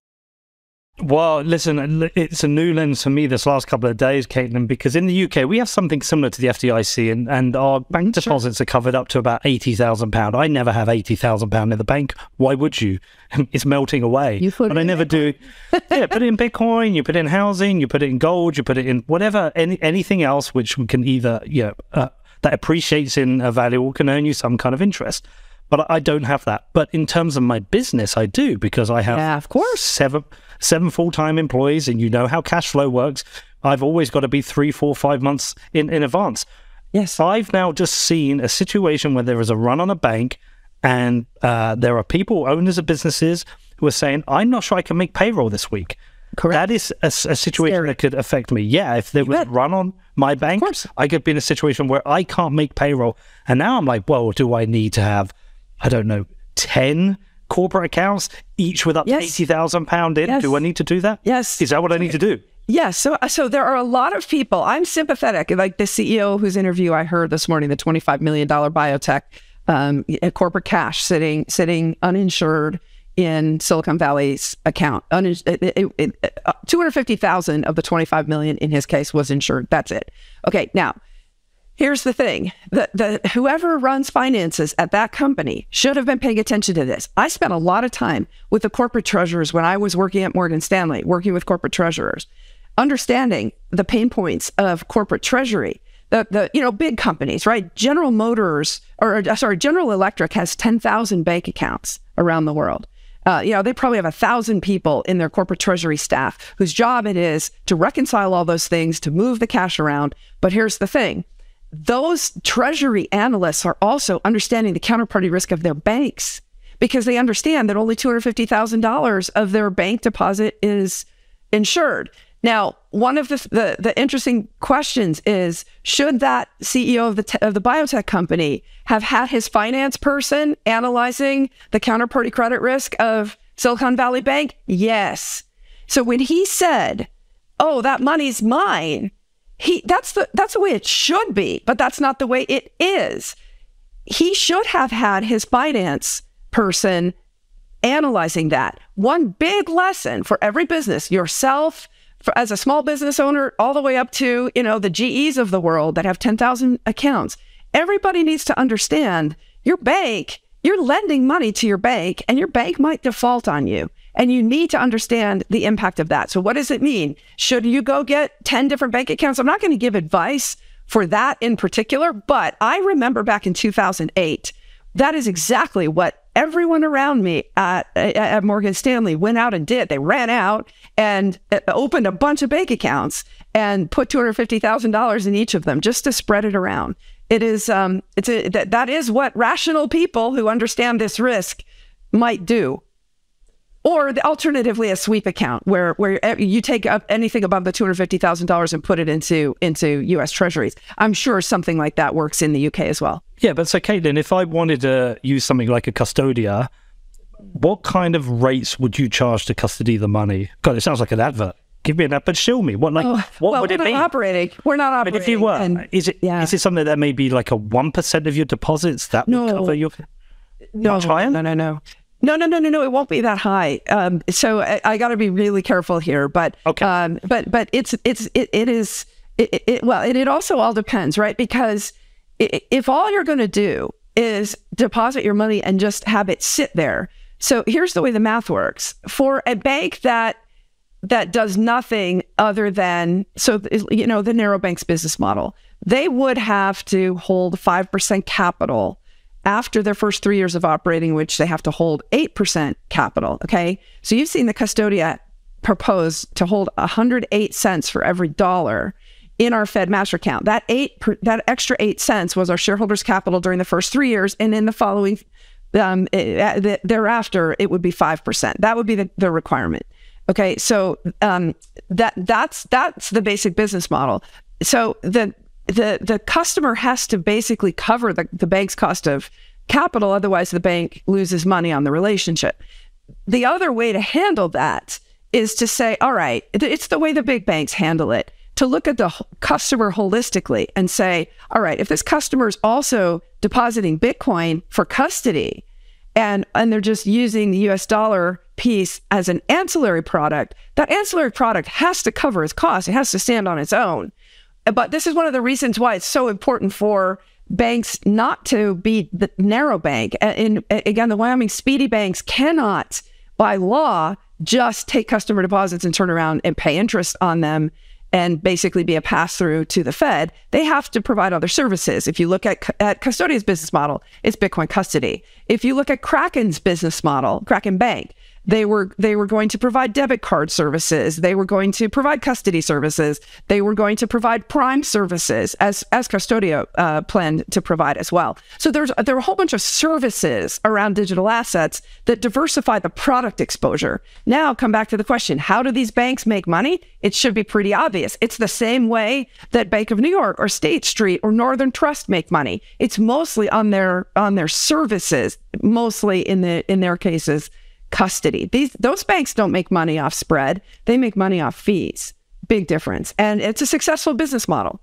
Well, listen, it's a new lens for me this last couple of days, Caitlin, because in the UK we have something similar to the FDIC, and, and our bank deposits are covered up to about eighty thousand pound. I never have eighty thousand pound in the bank. Why would you? It's melting away. You put but I never Bitcoin. do. yeah, put it in Bitcoin. You put it in housing. You put it in gold. You put it in whatever any anything else which can either you know uh, that appreciates in a value or can earn you some kind of interest. But I don't have that. But in terms of my business, I do because I have, yeah, of course, seven seven full time employees, and you know how cash flow works. I've always got to be three, four, five months in, in advance. Yes, I've now just seen a situation where there is a run on a bank, and uh, there are people, owners of businesses, who are saying, "I'm not sure I can make payroll this week." Correct. That is a, a situation Scary. that could affect me. Yeah, if there you was bet. a run on my bank, I could be in a situation where I can't make payroll. And now I'm like, well, do I need to have I don't know, 10 corporate accounts, each with up to yes. £80,000 in? Yes. Do I need to do that? Yes. Is that what I need to do? Yes. So, so there are a lot of people. I'm sympathetic. Like the CEO whose interview I heard this morning, the $25 million biotech um, corporate cash sitting, sitting uninsured in Silicon Valley's account. Uh, 250,000 of the 25 million in his case was insured. That's it. Okay. Now, Here's the thing the, the, whoever runs finances at that company should have been paying attention to this. I spent a lot of time with the corporate treasurers when I was working at Morgan Stanley, working with corporate treasurers, understanding the pain points of corporate treasury. The, the you know big companies right general motors or uh, sorry general electric has 10000 bank accounts around the world uh, you know, they probably have a thousand people in their corporate treasury staff whose job it is to reconcile all those things, to move the cash around. But here's the thing those treasury analysts are also understanding the counterparty risk of their banks because they understand that only $250,000 of their bank deposit is insured. Now, one of the, the, the interesting questions is should that CEO of the te- of the biotech company have had his finance person analyzing the counterparty credit risk of Silicon Valley Bank? Yes. So when he said, "Oh, that money's mine," he that's the that's the way it should be, but that's not the way it is. He should have had his finance person analyzing that. One big lesson for every business, yourself, as a small business owner, all the way up to you know the GEs of the world that have ten thousand accounts. Everybody needs to understand your bank. You're lending money to your bank, and your bank might default on you. And you need to understand the impact of that. So, what does it mean? Should you go get 10 different bank accounts? I'm not going to give advice for that in particular, but I remember back in 2008, that is exactly what everyone around me at, at Morgan Stanley went out and did. They ran out and uh, opened a bunch of bank accounts and put $250,000 in each of them just to spread it around. It is, um, it's a, that, that is what rational people who understand this risk might do or the, alternatively a sweep account where where you take up anything above the two hundred fifty thousand dollars and put it into into U.S. Treasuries. I'm sure something like that works in the UK as well. Yeah, but so Caitlin, if I wanted to use something like a Custodia, what kind of rates would you charge to custody the money? God, it sounds like an advert. Give me an but show me what like oh, what well, would it be? Operating, we're not operating. But if you were, and, is it yeah. is it something that may be like a one percent of your deposits that no. would cover your? No, no, no, no. No, no, no, no, no. It won't be that high. Um, so I, I got to be really careful here. But okay. Um, but but it's it's it, it is it, it well it, it also all depends, right? Because if all you're going to do is deposit your money and just have it sit there. So here's the way the math works for a bank that that does nothing other than so you know the narrow banks business model. They would have to hold five percent capital after their first three years of operating, which they have to hold 8% capital. Okay. So you've seen the Custodia propose to hold 108 cents for every dollar in our Fed master account. That eight, that extra eight cents was our shareholders' capital during the first three years, and in the following, um, it, thereafter, it would be five percent. That would be the, the requirement. Okay, so um, that that's that's the basic business model. So the the the customer has to basically cover the, the bank's cost of capital. Otherwise the bank loses money on the relationship. The other way to handle that is to say all right it's the way the big banks handle it. To look at the customer holistically and say all right if this customer is also depositing bitcoin for custody and and they're just using the US dollar piece as an ancillary product that ancillary product has to cover its cost. It has to stand on its own but this is one of the reasons why it's so important for banks not to be the narrow bank. And again, the Wyoming SPDI Banks cannot, by law, just take customer deposits and turn around and pay interest on them and basically be a pass through to the Fed. They have to provide other services. If you look at, at Custodia's business model, it's Bitcoin custody. If you look at Kraken's business model, Kraken Bank, they were they were going to provide debit card services. They were going to provide custody services. They were going to provide prime services as as Custodia uh, planned to provide as well. So there's there are a whole bunch of services around digital assets that diversify the product exposure. Now come back to the question: How do these banks make money? It should be pretty obvious. It's the same way that Bank of New York or State Street or Northern Trust make money. It's mostly on their on their services, mostly in the in their cases custody. These those banks don't make money off spread. They make money off fees. Big difference. And it's a successful business model.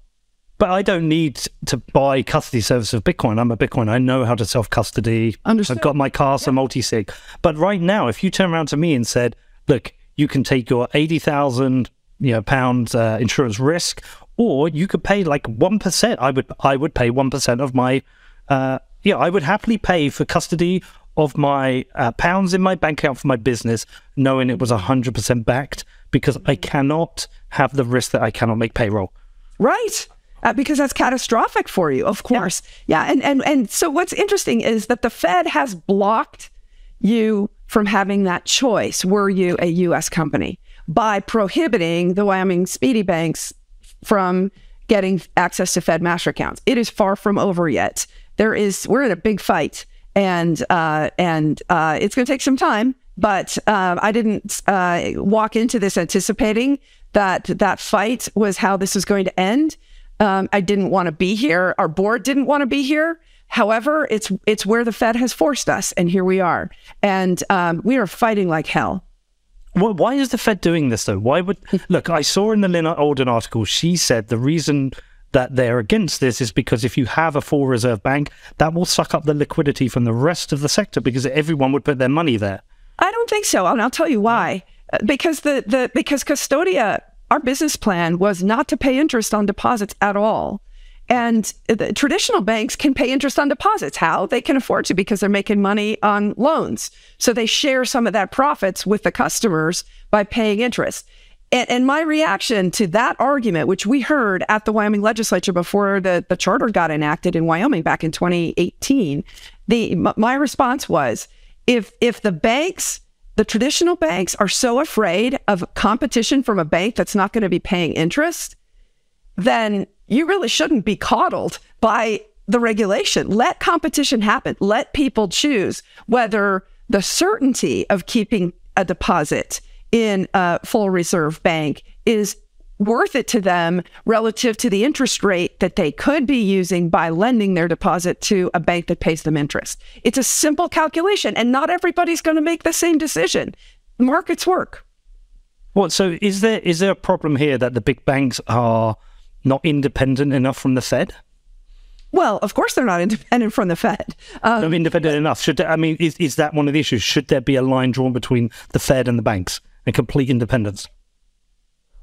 But I don't need to buy custody service of Bitcoin. I'm a Bitcoin. I know how to self custody. I've got my Casa yeah. multi sig. But right now, if you turn around to me and said, "Look, you can take your eighty thousand you know pounds uh, insurance risk, or you could pay like one percent," I would I would pay one percent of my. Uh, yeah, I would happily pay for custody of my uh, pounds in my bank account for my business, knowing it was 100% backed because I cannot have the risk that I cannot make payroll. Right. Uh, because that's catastrophic for you, of course. Yeah. yeah. And, and, and so what's interesting is that the Fed has blocked you from having that choice were you a U.S. company by prohibiting the Wyoming SPDI Banks from getting access to Fed master accounts. It is far from over yet. There is, we're in a big fight and uh, and uh, it's going to take some time. But uh, I didn't uh, walk into this anticipating that that fight was how this was going to end. Um, I didn't want to be here. Our board didn't want to be here. However, it's it's where the Fed has forced us, and here we are, and um, we are fighting like hell. Why is the Fed doing this though? Why would look? I saw in the Lyn Alden article. She said the reason that they're against this is because if you have a full reserve bank, that will suck up the liquidity from the rest of the sector because everyone would put their money there. I don't think so, and I'll tell you why. Uh, because the the because Custodia, our business plan was not to pay interest on deposits at all. And traditional banks can pay interest on deposits. How? They can afford to because they're making money on loans. So they share some of that profits with the customers by paying interest. And, and, my reaction to that argument, which we heard at the Wyoming legislature before the, the charter got enacted in Wyoming back in 2018, the my response was if if the banks, the traditional banks are so afraid of competition from a bank that's not going to be paying interest, then you really shouldn't be coddled by the regulation. Let competition happen. Let people choose whether the certainty of keeping a deposit in a full reserve bank is worth it to them relative to the interest rate that they could be using by lending their deposit to a bank that pays them interest. It's a simple calculation, and not everybody's going to make the same decision. Markets work. Well, so is there is there a problem here that the big banks are not independent enough from the Fed? Well, of course they're not independent from the Fed. Um, no, independent enough. Should I mean is is that one of the issues? Should there be a line drawn between the Fed and the banks and complete independence?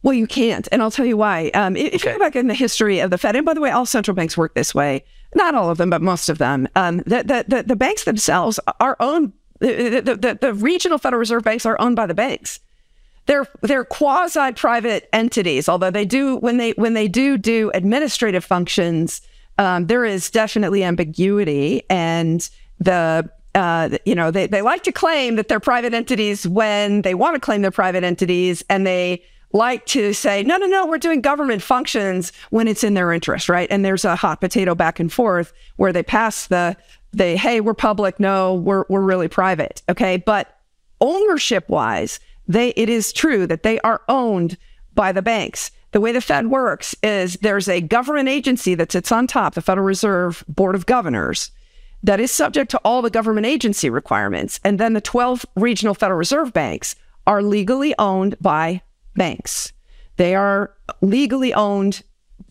Well, you can't, and I'll tell you why. Um, if okay. you go back in the history of the Fed, and by the way, all central banks work this way. Not all of them, but most of them. Um, the, the, the, the banks themselves are owned. The, the, the regional Federal Reserve banks are owned by the banks they're they're quasi private entities although they do when they when they do do administrative functions um, there is definitely ambiguity and the uh, you know they, they like to claim that they're private entities when they want to claim they're private entities and they like to say no no no we're doing government functions when it's in their interest right? And there's a hot potato back and forth where they pass the they hey we're public. No we're we're really private okay? But ownership wise they it is true that they are owned by the banks. The way the Fed works is there's a government agency that sits on top, the Federal Reserve Board of Governors, that is subject to all the government agency requirements. And then the 12 regional Federal Reserve banks are legally owned by banks. They are legally owned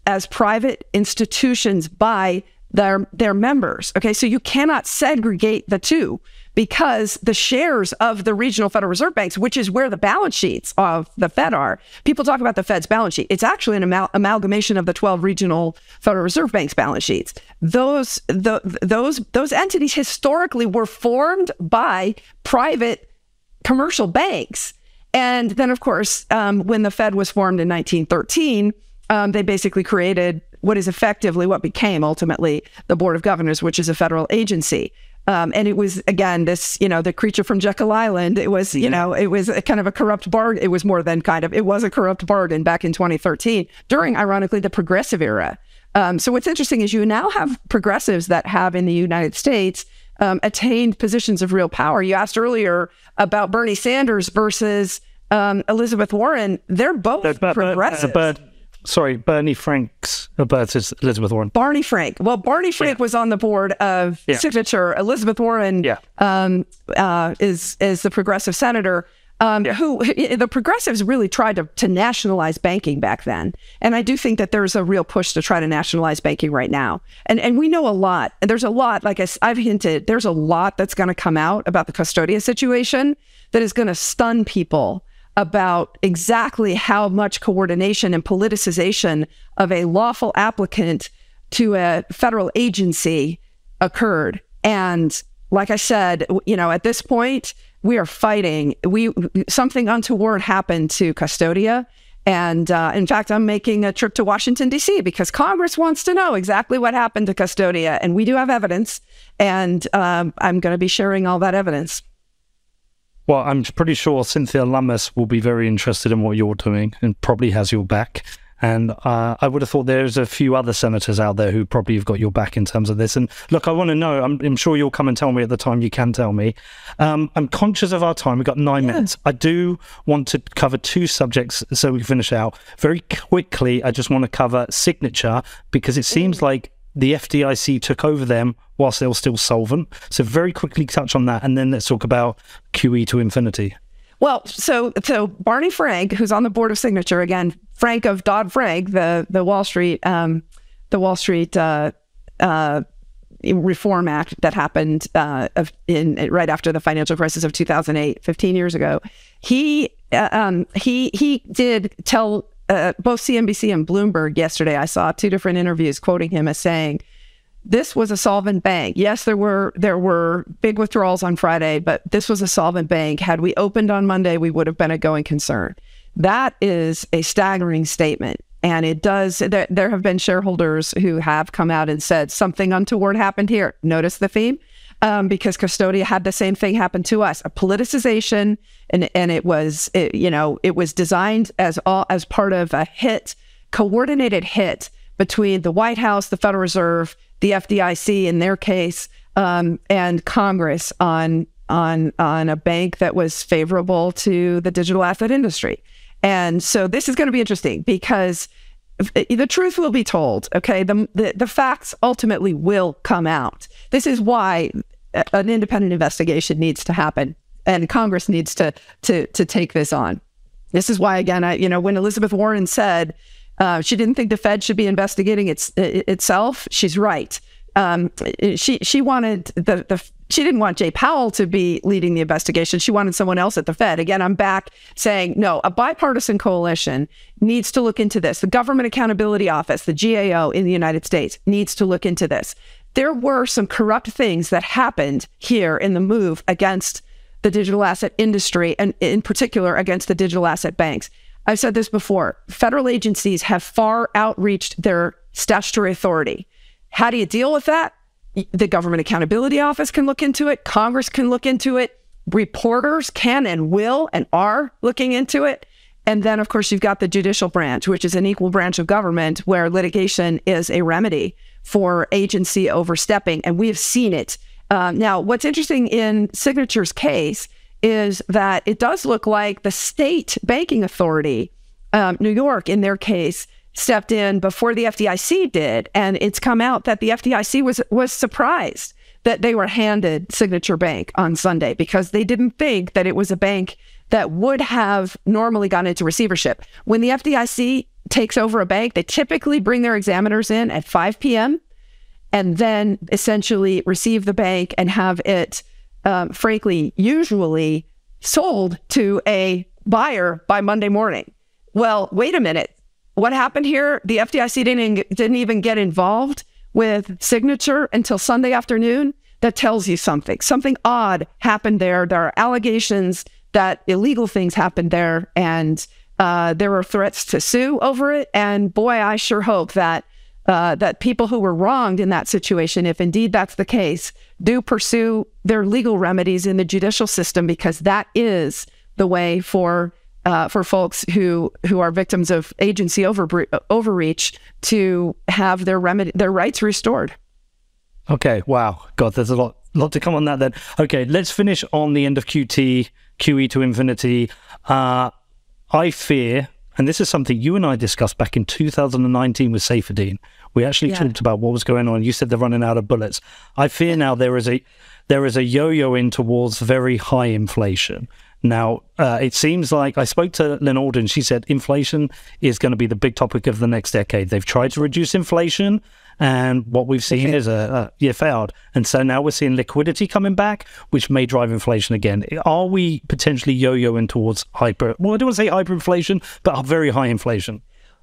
as private institutions by their their members. Okay, so you cannot segregate the two because the shares of the regional Federal Reserve banks, which is where the balance sheets of the Fed are, people talk about the Fed's balance sheet. It's actually an amal- amalgamation of the 12 regional Federal Reserve banks' balance sheets. Those the, those those entities historically were formed by private commercial banks. And then, of course, um, when the Fed was formed in 1913, um, they basically created what is effectively what became ultimately the Board of Governors, which is a federal agency. Um, and it was again this, you know, the creature from Jekyll Island. It was, you know, it was a kind of a corrupt bargain. It was more than kind of. It was a corrupt bargain back in 2013 during, ironically, the progressive era. Um, so what's interesting is you now have progressives that have in the United States um, attained positions of real power. You asked earlier about Bernie Sanders versus um, Elizabeth Warren. They're both but, but, progressives. But, sorry, Bernie Frank's about Elizabeth Warren. Barney Frank. Well, Barney Frank yeah. was on the board of yeah. Signature. Elizabeth Warren yeah. um, uh, is is the progressive senator. Um, yeah. Who the progressives really tried to, to nationalize banking back then, and I do think that there's a real push to try to nationalize banking right now. And and we know a lot. And there's a lot, like I, I've hinted, there's a lot that's going to come out about the Custodia situation that is going to stun people about exactly how much coordination and politicization of a lawful applicant to a federal agency occurred. And like I said, you know, at this point, we are fighting. We something untoward happened to Custodia. And uh, in fact, I'm making a trip to Washington, D.C., because Congress wants to know exactly what happened to Custodia. And we do have evidence. And um, I'm going to be sharing all that evidence. Well, I'm pretty sure Cynthia Lummis will be very interested in what you're doing and probably has your back. And uh, I would have thought there's a few other senators out there who probably have got your back in terms of this. And look, I want to know, I'm, I'm sure you'll come and tell me at the time you can tell me. Um, I'm conscious of our time. We've got nine yeah. minutes. I do want to cover two subjects so we can finish out. Very quickly, I just want to cover signature because it seems like the FDIC took over them whilst they were still solvent. So very quickly touch on that, and then let's talk about QE to infinity. Well, so so Barney Frank, who's on the board of Signature again, Frank of Dodd Frank, the the Wall Street um, the Wall Street uh, uh, Reform Act that happened uh, in right after the financial crisis of 2008, 15 years ago. He uh, um, he he did tell uh, both CNBC and Bloomberg yesterday. I saw two different interviews quoting him as saying this was a solvent bank. Yes, there were there were big withdrawals on Friday, but this was a solvent bank. Had we opened on Monday, we would have been a going concern. That is a staggering statement. And it does, there, there have been shareholders who have come out and said something untoward happened here. Notice the theme? Um, because Custodia had the same thing happen to us, a politicization, and and it was, it, you know, it was designed as all as part of a hit, coordinated hit between the White House, the Federal Reserve, the FDIC in their case, um, and Congress on on on a bank that was favorable to the digital asset industry. And so this is going to be interesting because the truth will be told. Okay, the, the the facts ultimately will come out. This is why an independent investigation needs to happen, and Congress needs to to to take this on. This is why, again, I you know when Elizabeth Warren said uh, she didn't think the Fed should be investigating its, itself. She's right. Um, she she wanted the the she didn't want Jay Powell to be leading the investigation. She wanted someone else at the Fed. Again, I'm back saying no. A bipartisan coalition needs to look into this. The Government Accountability Office, the GAO in the United States, needs to look into this. There were some corrupt things that happened here in the move against the digital asset industry, and in particular against the digital asset banks. I've said this before federal agencies have far outreached their statutory authority. How do you deal with that? The Government Accountability Office can look into it, Congress can look into it, reporters can and will and are looking into it. And then, of course, you've got the judicial branch, which is an equal branch of government where litigation is a remedy for agency overstepping. And we have seen it. Um, now, what's interesting in Signature's case is that it does look like the state banking authority, um, New York, in their case, stepped in before the FDIC did, and it's come out that the FDIC was was surprised that they were handed Signature Bank on Sunday because they didn't think that it was a bank that would have normally gone into receivership. When the FDIC takes over a bank, they typically bring their examiners in at 5 p.m. and then essentially receive the bank and have it um, frankly, usually sold to a buyer by Monday morning. Well, wait a minute. What happened here? The FDIC didn't, didn't even get involved with signature until Sunday afternoon. That tells you something. Something odd happened there. There are allegations that illegal things happened there, and uh, there were threats to sue over it. And boy, I sure hope that uh, that people who were wronged in that situation, if indeed that's the case, do pursue their legal remedies in the judicial system because that is the way for uh, for folks who who are victims of agency over, overreach to have their remedy their rights restored. Okay. Wow. God, there's a lot lot to come on that. Then. Okay. Let's finish on the end of QT QE to infinity. Uh, I fear and this is something you and I discussed back in 2019 with Saifedean. We actually yeah. talked about what was going on. You said they're running out of bullets. I fear now there is a there is a yo-yo in towards very high inflation. Now, uh, it seems like I spoke to Lyn Alden. She said inflation is going to be the big topic of the next decade. They've tried to reduce inflation, and what we've seen is a, a yeah failed. And so now we're seeing liquidity coming back, which may drive inflation again. Are we potentially yo-yoing towards hyper? Well, I don't want to say hyperinflation, but very high inflation.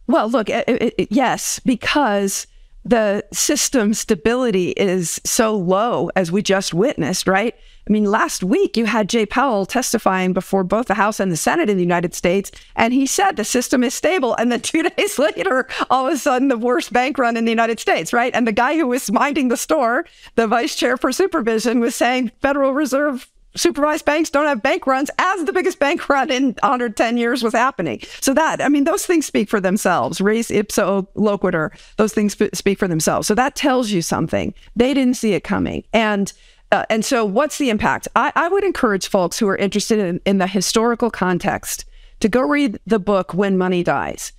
Well, look, it, it, yes, because the system stability is so low as we just witnessed, right? I mean, last week you had Jay Powell testifying before both the House and the Senate in the United States, and he said the system is stable. And then two days later, all of a sudden, the worst bank run in the United States, right? And the guy who was minding the store, the vice chair for supervision, was saying Federal Reserve supervised banks don't have bank runs as the biggest bank run in 110 years was happening. So that, I mean, those things speak for themselves. Res ipsa loquitur, those things speak for themselves. So that tells you something. They didn't see it coming. And uh, and so, what's the impact? I, I would encourage folks who are interested in, in the historical context to go read the book When Money Dies.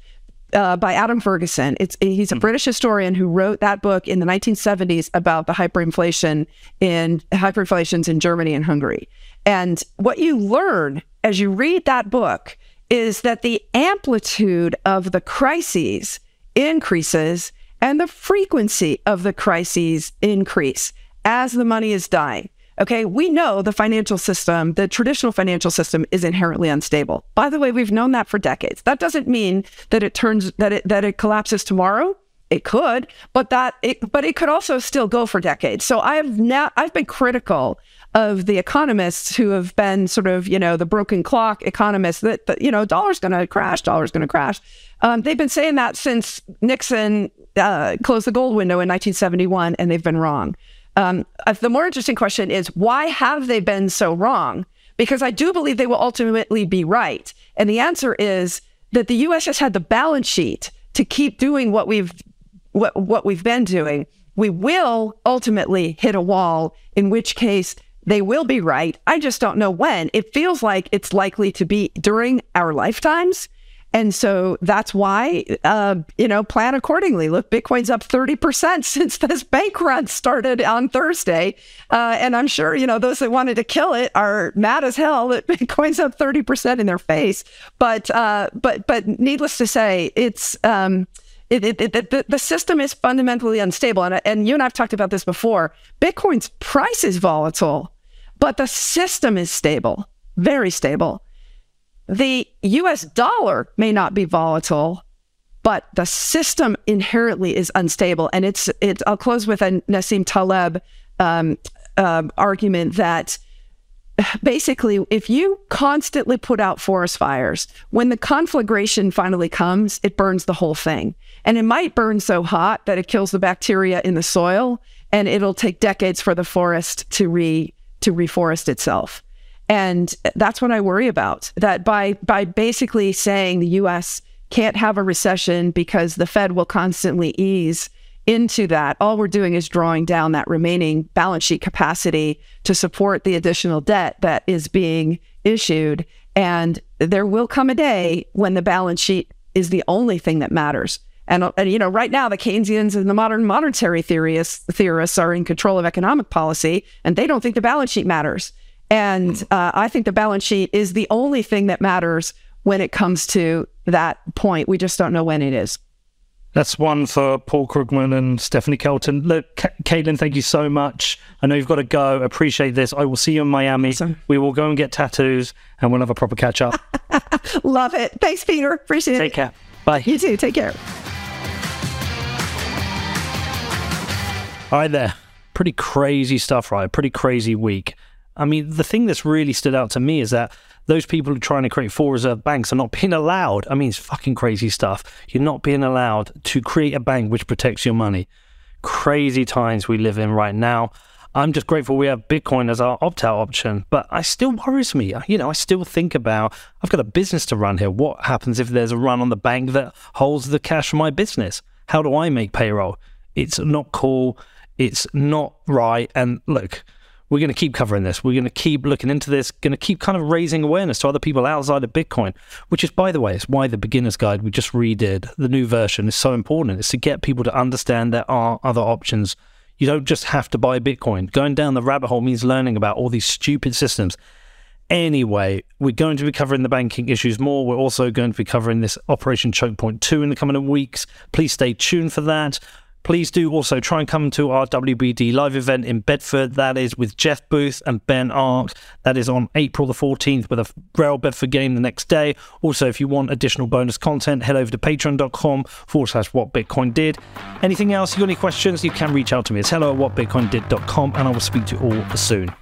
Uh, by Adam Ferguson. It's he's a hmm. British historian who wrote that book in the 1970s about the hyperinflation in hyperinflations in Germany and Hungary. And what you learn as you read that book is that the amplitude of the crises increases and the frequency of the crises increase as the money is dying. Okay, we know the financial system, the traditional financial system is inherently unstable. By the way, we've known that for decades. That doesn't mean that it turns that it that it collapses tomorrow. It could, but that it but it could also still go for decades. So I've now I've been critical of the economists who have been sort of, you know, the broken clock economists that, that you know, dollar's going to crash, dollar's going to crash. Um, they've been saying that since Nixon uh, closed the gold window in 1971, and they've been wrong. Um, uh, the more interesting question is why have they been so wrong? Because I do believe they will ultimately be right. And the answer is that the U.S. has had the balance sheet to keep doing what we've what, what we've been doing. We will ultimately hit a wall, in which case they will be right. I just don't know when. It feels like it's likely to be during our lifetimes. And so that's why, uh, you know, plan accordingly. Look, Bitcoin's up 30% since this bank run started on Thursday. Uh, and I'm sure, you know, those that wanted to kill it are mad as hell that Bitcoin's up 30% in their face. But, uh, but, but needless to say, it's, um, it, it, it, the, the system is fundamentally unstable. And, and you and I've talked about this before. Bitcoin's price is volatile, but the system is stable, very stable. The US dollar may not be volatile, but the system inherently is unstable. And it's, it's I'll close with a Nassim Taleb um, uh, argument that basically, if you constantly put out forest fires, when the conflagration finally comes, it burns the whole thing. And it might burn so hot that it kills the bacteria in the soil, and it'll take decades for the forest to re to reforest itself. And that's what I worry about. That by by basically saying the US can't have a recession because the Fed will constantly ease into that, all we're doing is drawing down that remaining balance sheet capacity to support the additional debt that is being issued. And there will come a day when the balance sheet is the only thing that matters. And, and you know, right now the Keynesians and the modern monetary theorists theorists are in control of economic policy, and they don't think the balance sheet matters. And uh, I think the balance sheet is the only thing that matters when it comes to that point. We just don't know when it is. That's one for Paul Krugman and Stephanie Kelton. Look, Caitlin, thank you so much. I know you've got to go. Appreciate this. I will see you in Miami. Awesome. We will go and get tattoos and we'll have a proper catch up. Love it. Thanks, Peter. Appreciate Take it. Take care. Bye. You too. Take care. All right, there. Pretty crazy stuff, right? Pretty crazy week. I mean, the thing that's really stood out to me is that those people who are trying to create full reserve banks are not being allowed. I mean, it's fucking crazy stuff. You're not being allowed to create a bank which protects your money. Crazy times we live in right now. I'm just grateful we have Bitcoin as our opt out option, but I still worries me. You know, I still think about I've got a business to run here. What happens if there's a run on the bank that holds the cash for my business? How do I make payroll? It's not cool. It's not right. And look, we're going to keep covering this. We're going to keep looking into this, going to keep kind of raising awareness to other people outside of Bitcoin, which is, by the way, is why the beginner's guide we just redid, the new version, is so important. It's to get people to understand there are other options. You don't just have to buy Bitcoin. Going down the rabbit hole means learning about all these stupid systems. Anyway, we're going to be covering the banking issues more. We're also going to be covering this Operation Choke Point 2 in the coming weeks. Please stay tuned for that. Please do also try and come to our WBD live event in Bedford. That is with Jeff Booth and Ben Arc. That is on April the 14th with a Real Bedford game the next day. Also, if you want additional bonus content, head over to patreon.com forward slash what Bitcoin did. Anything else? You got any questions? You can reach out to me. It's hello at whatbitcoindid.com and I will speak to you all soon.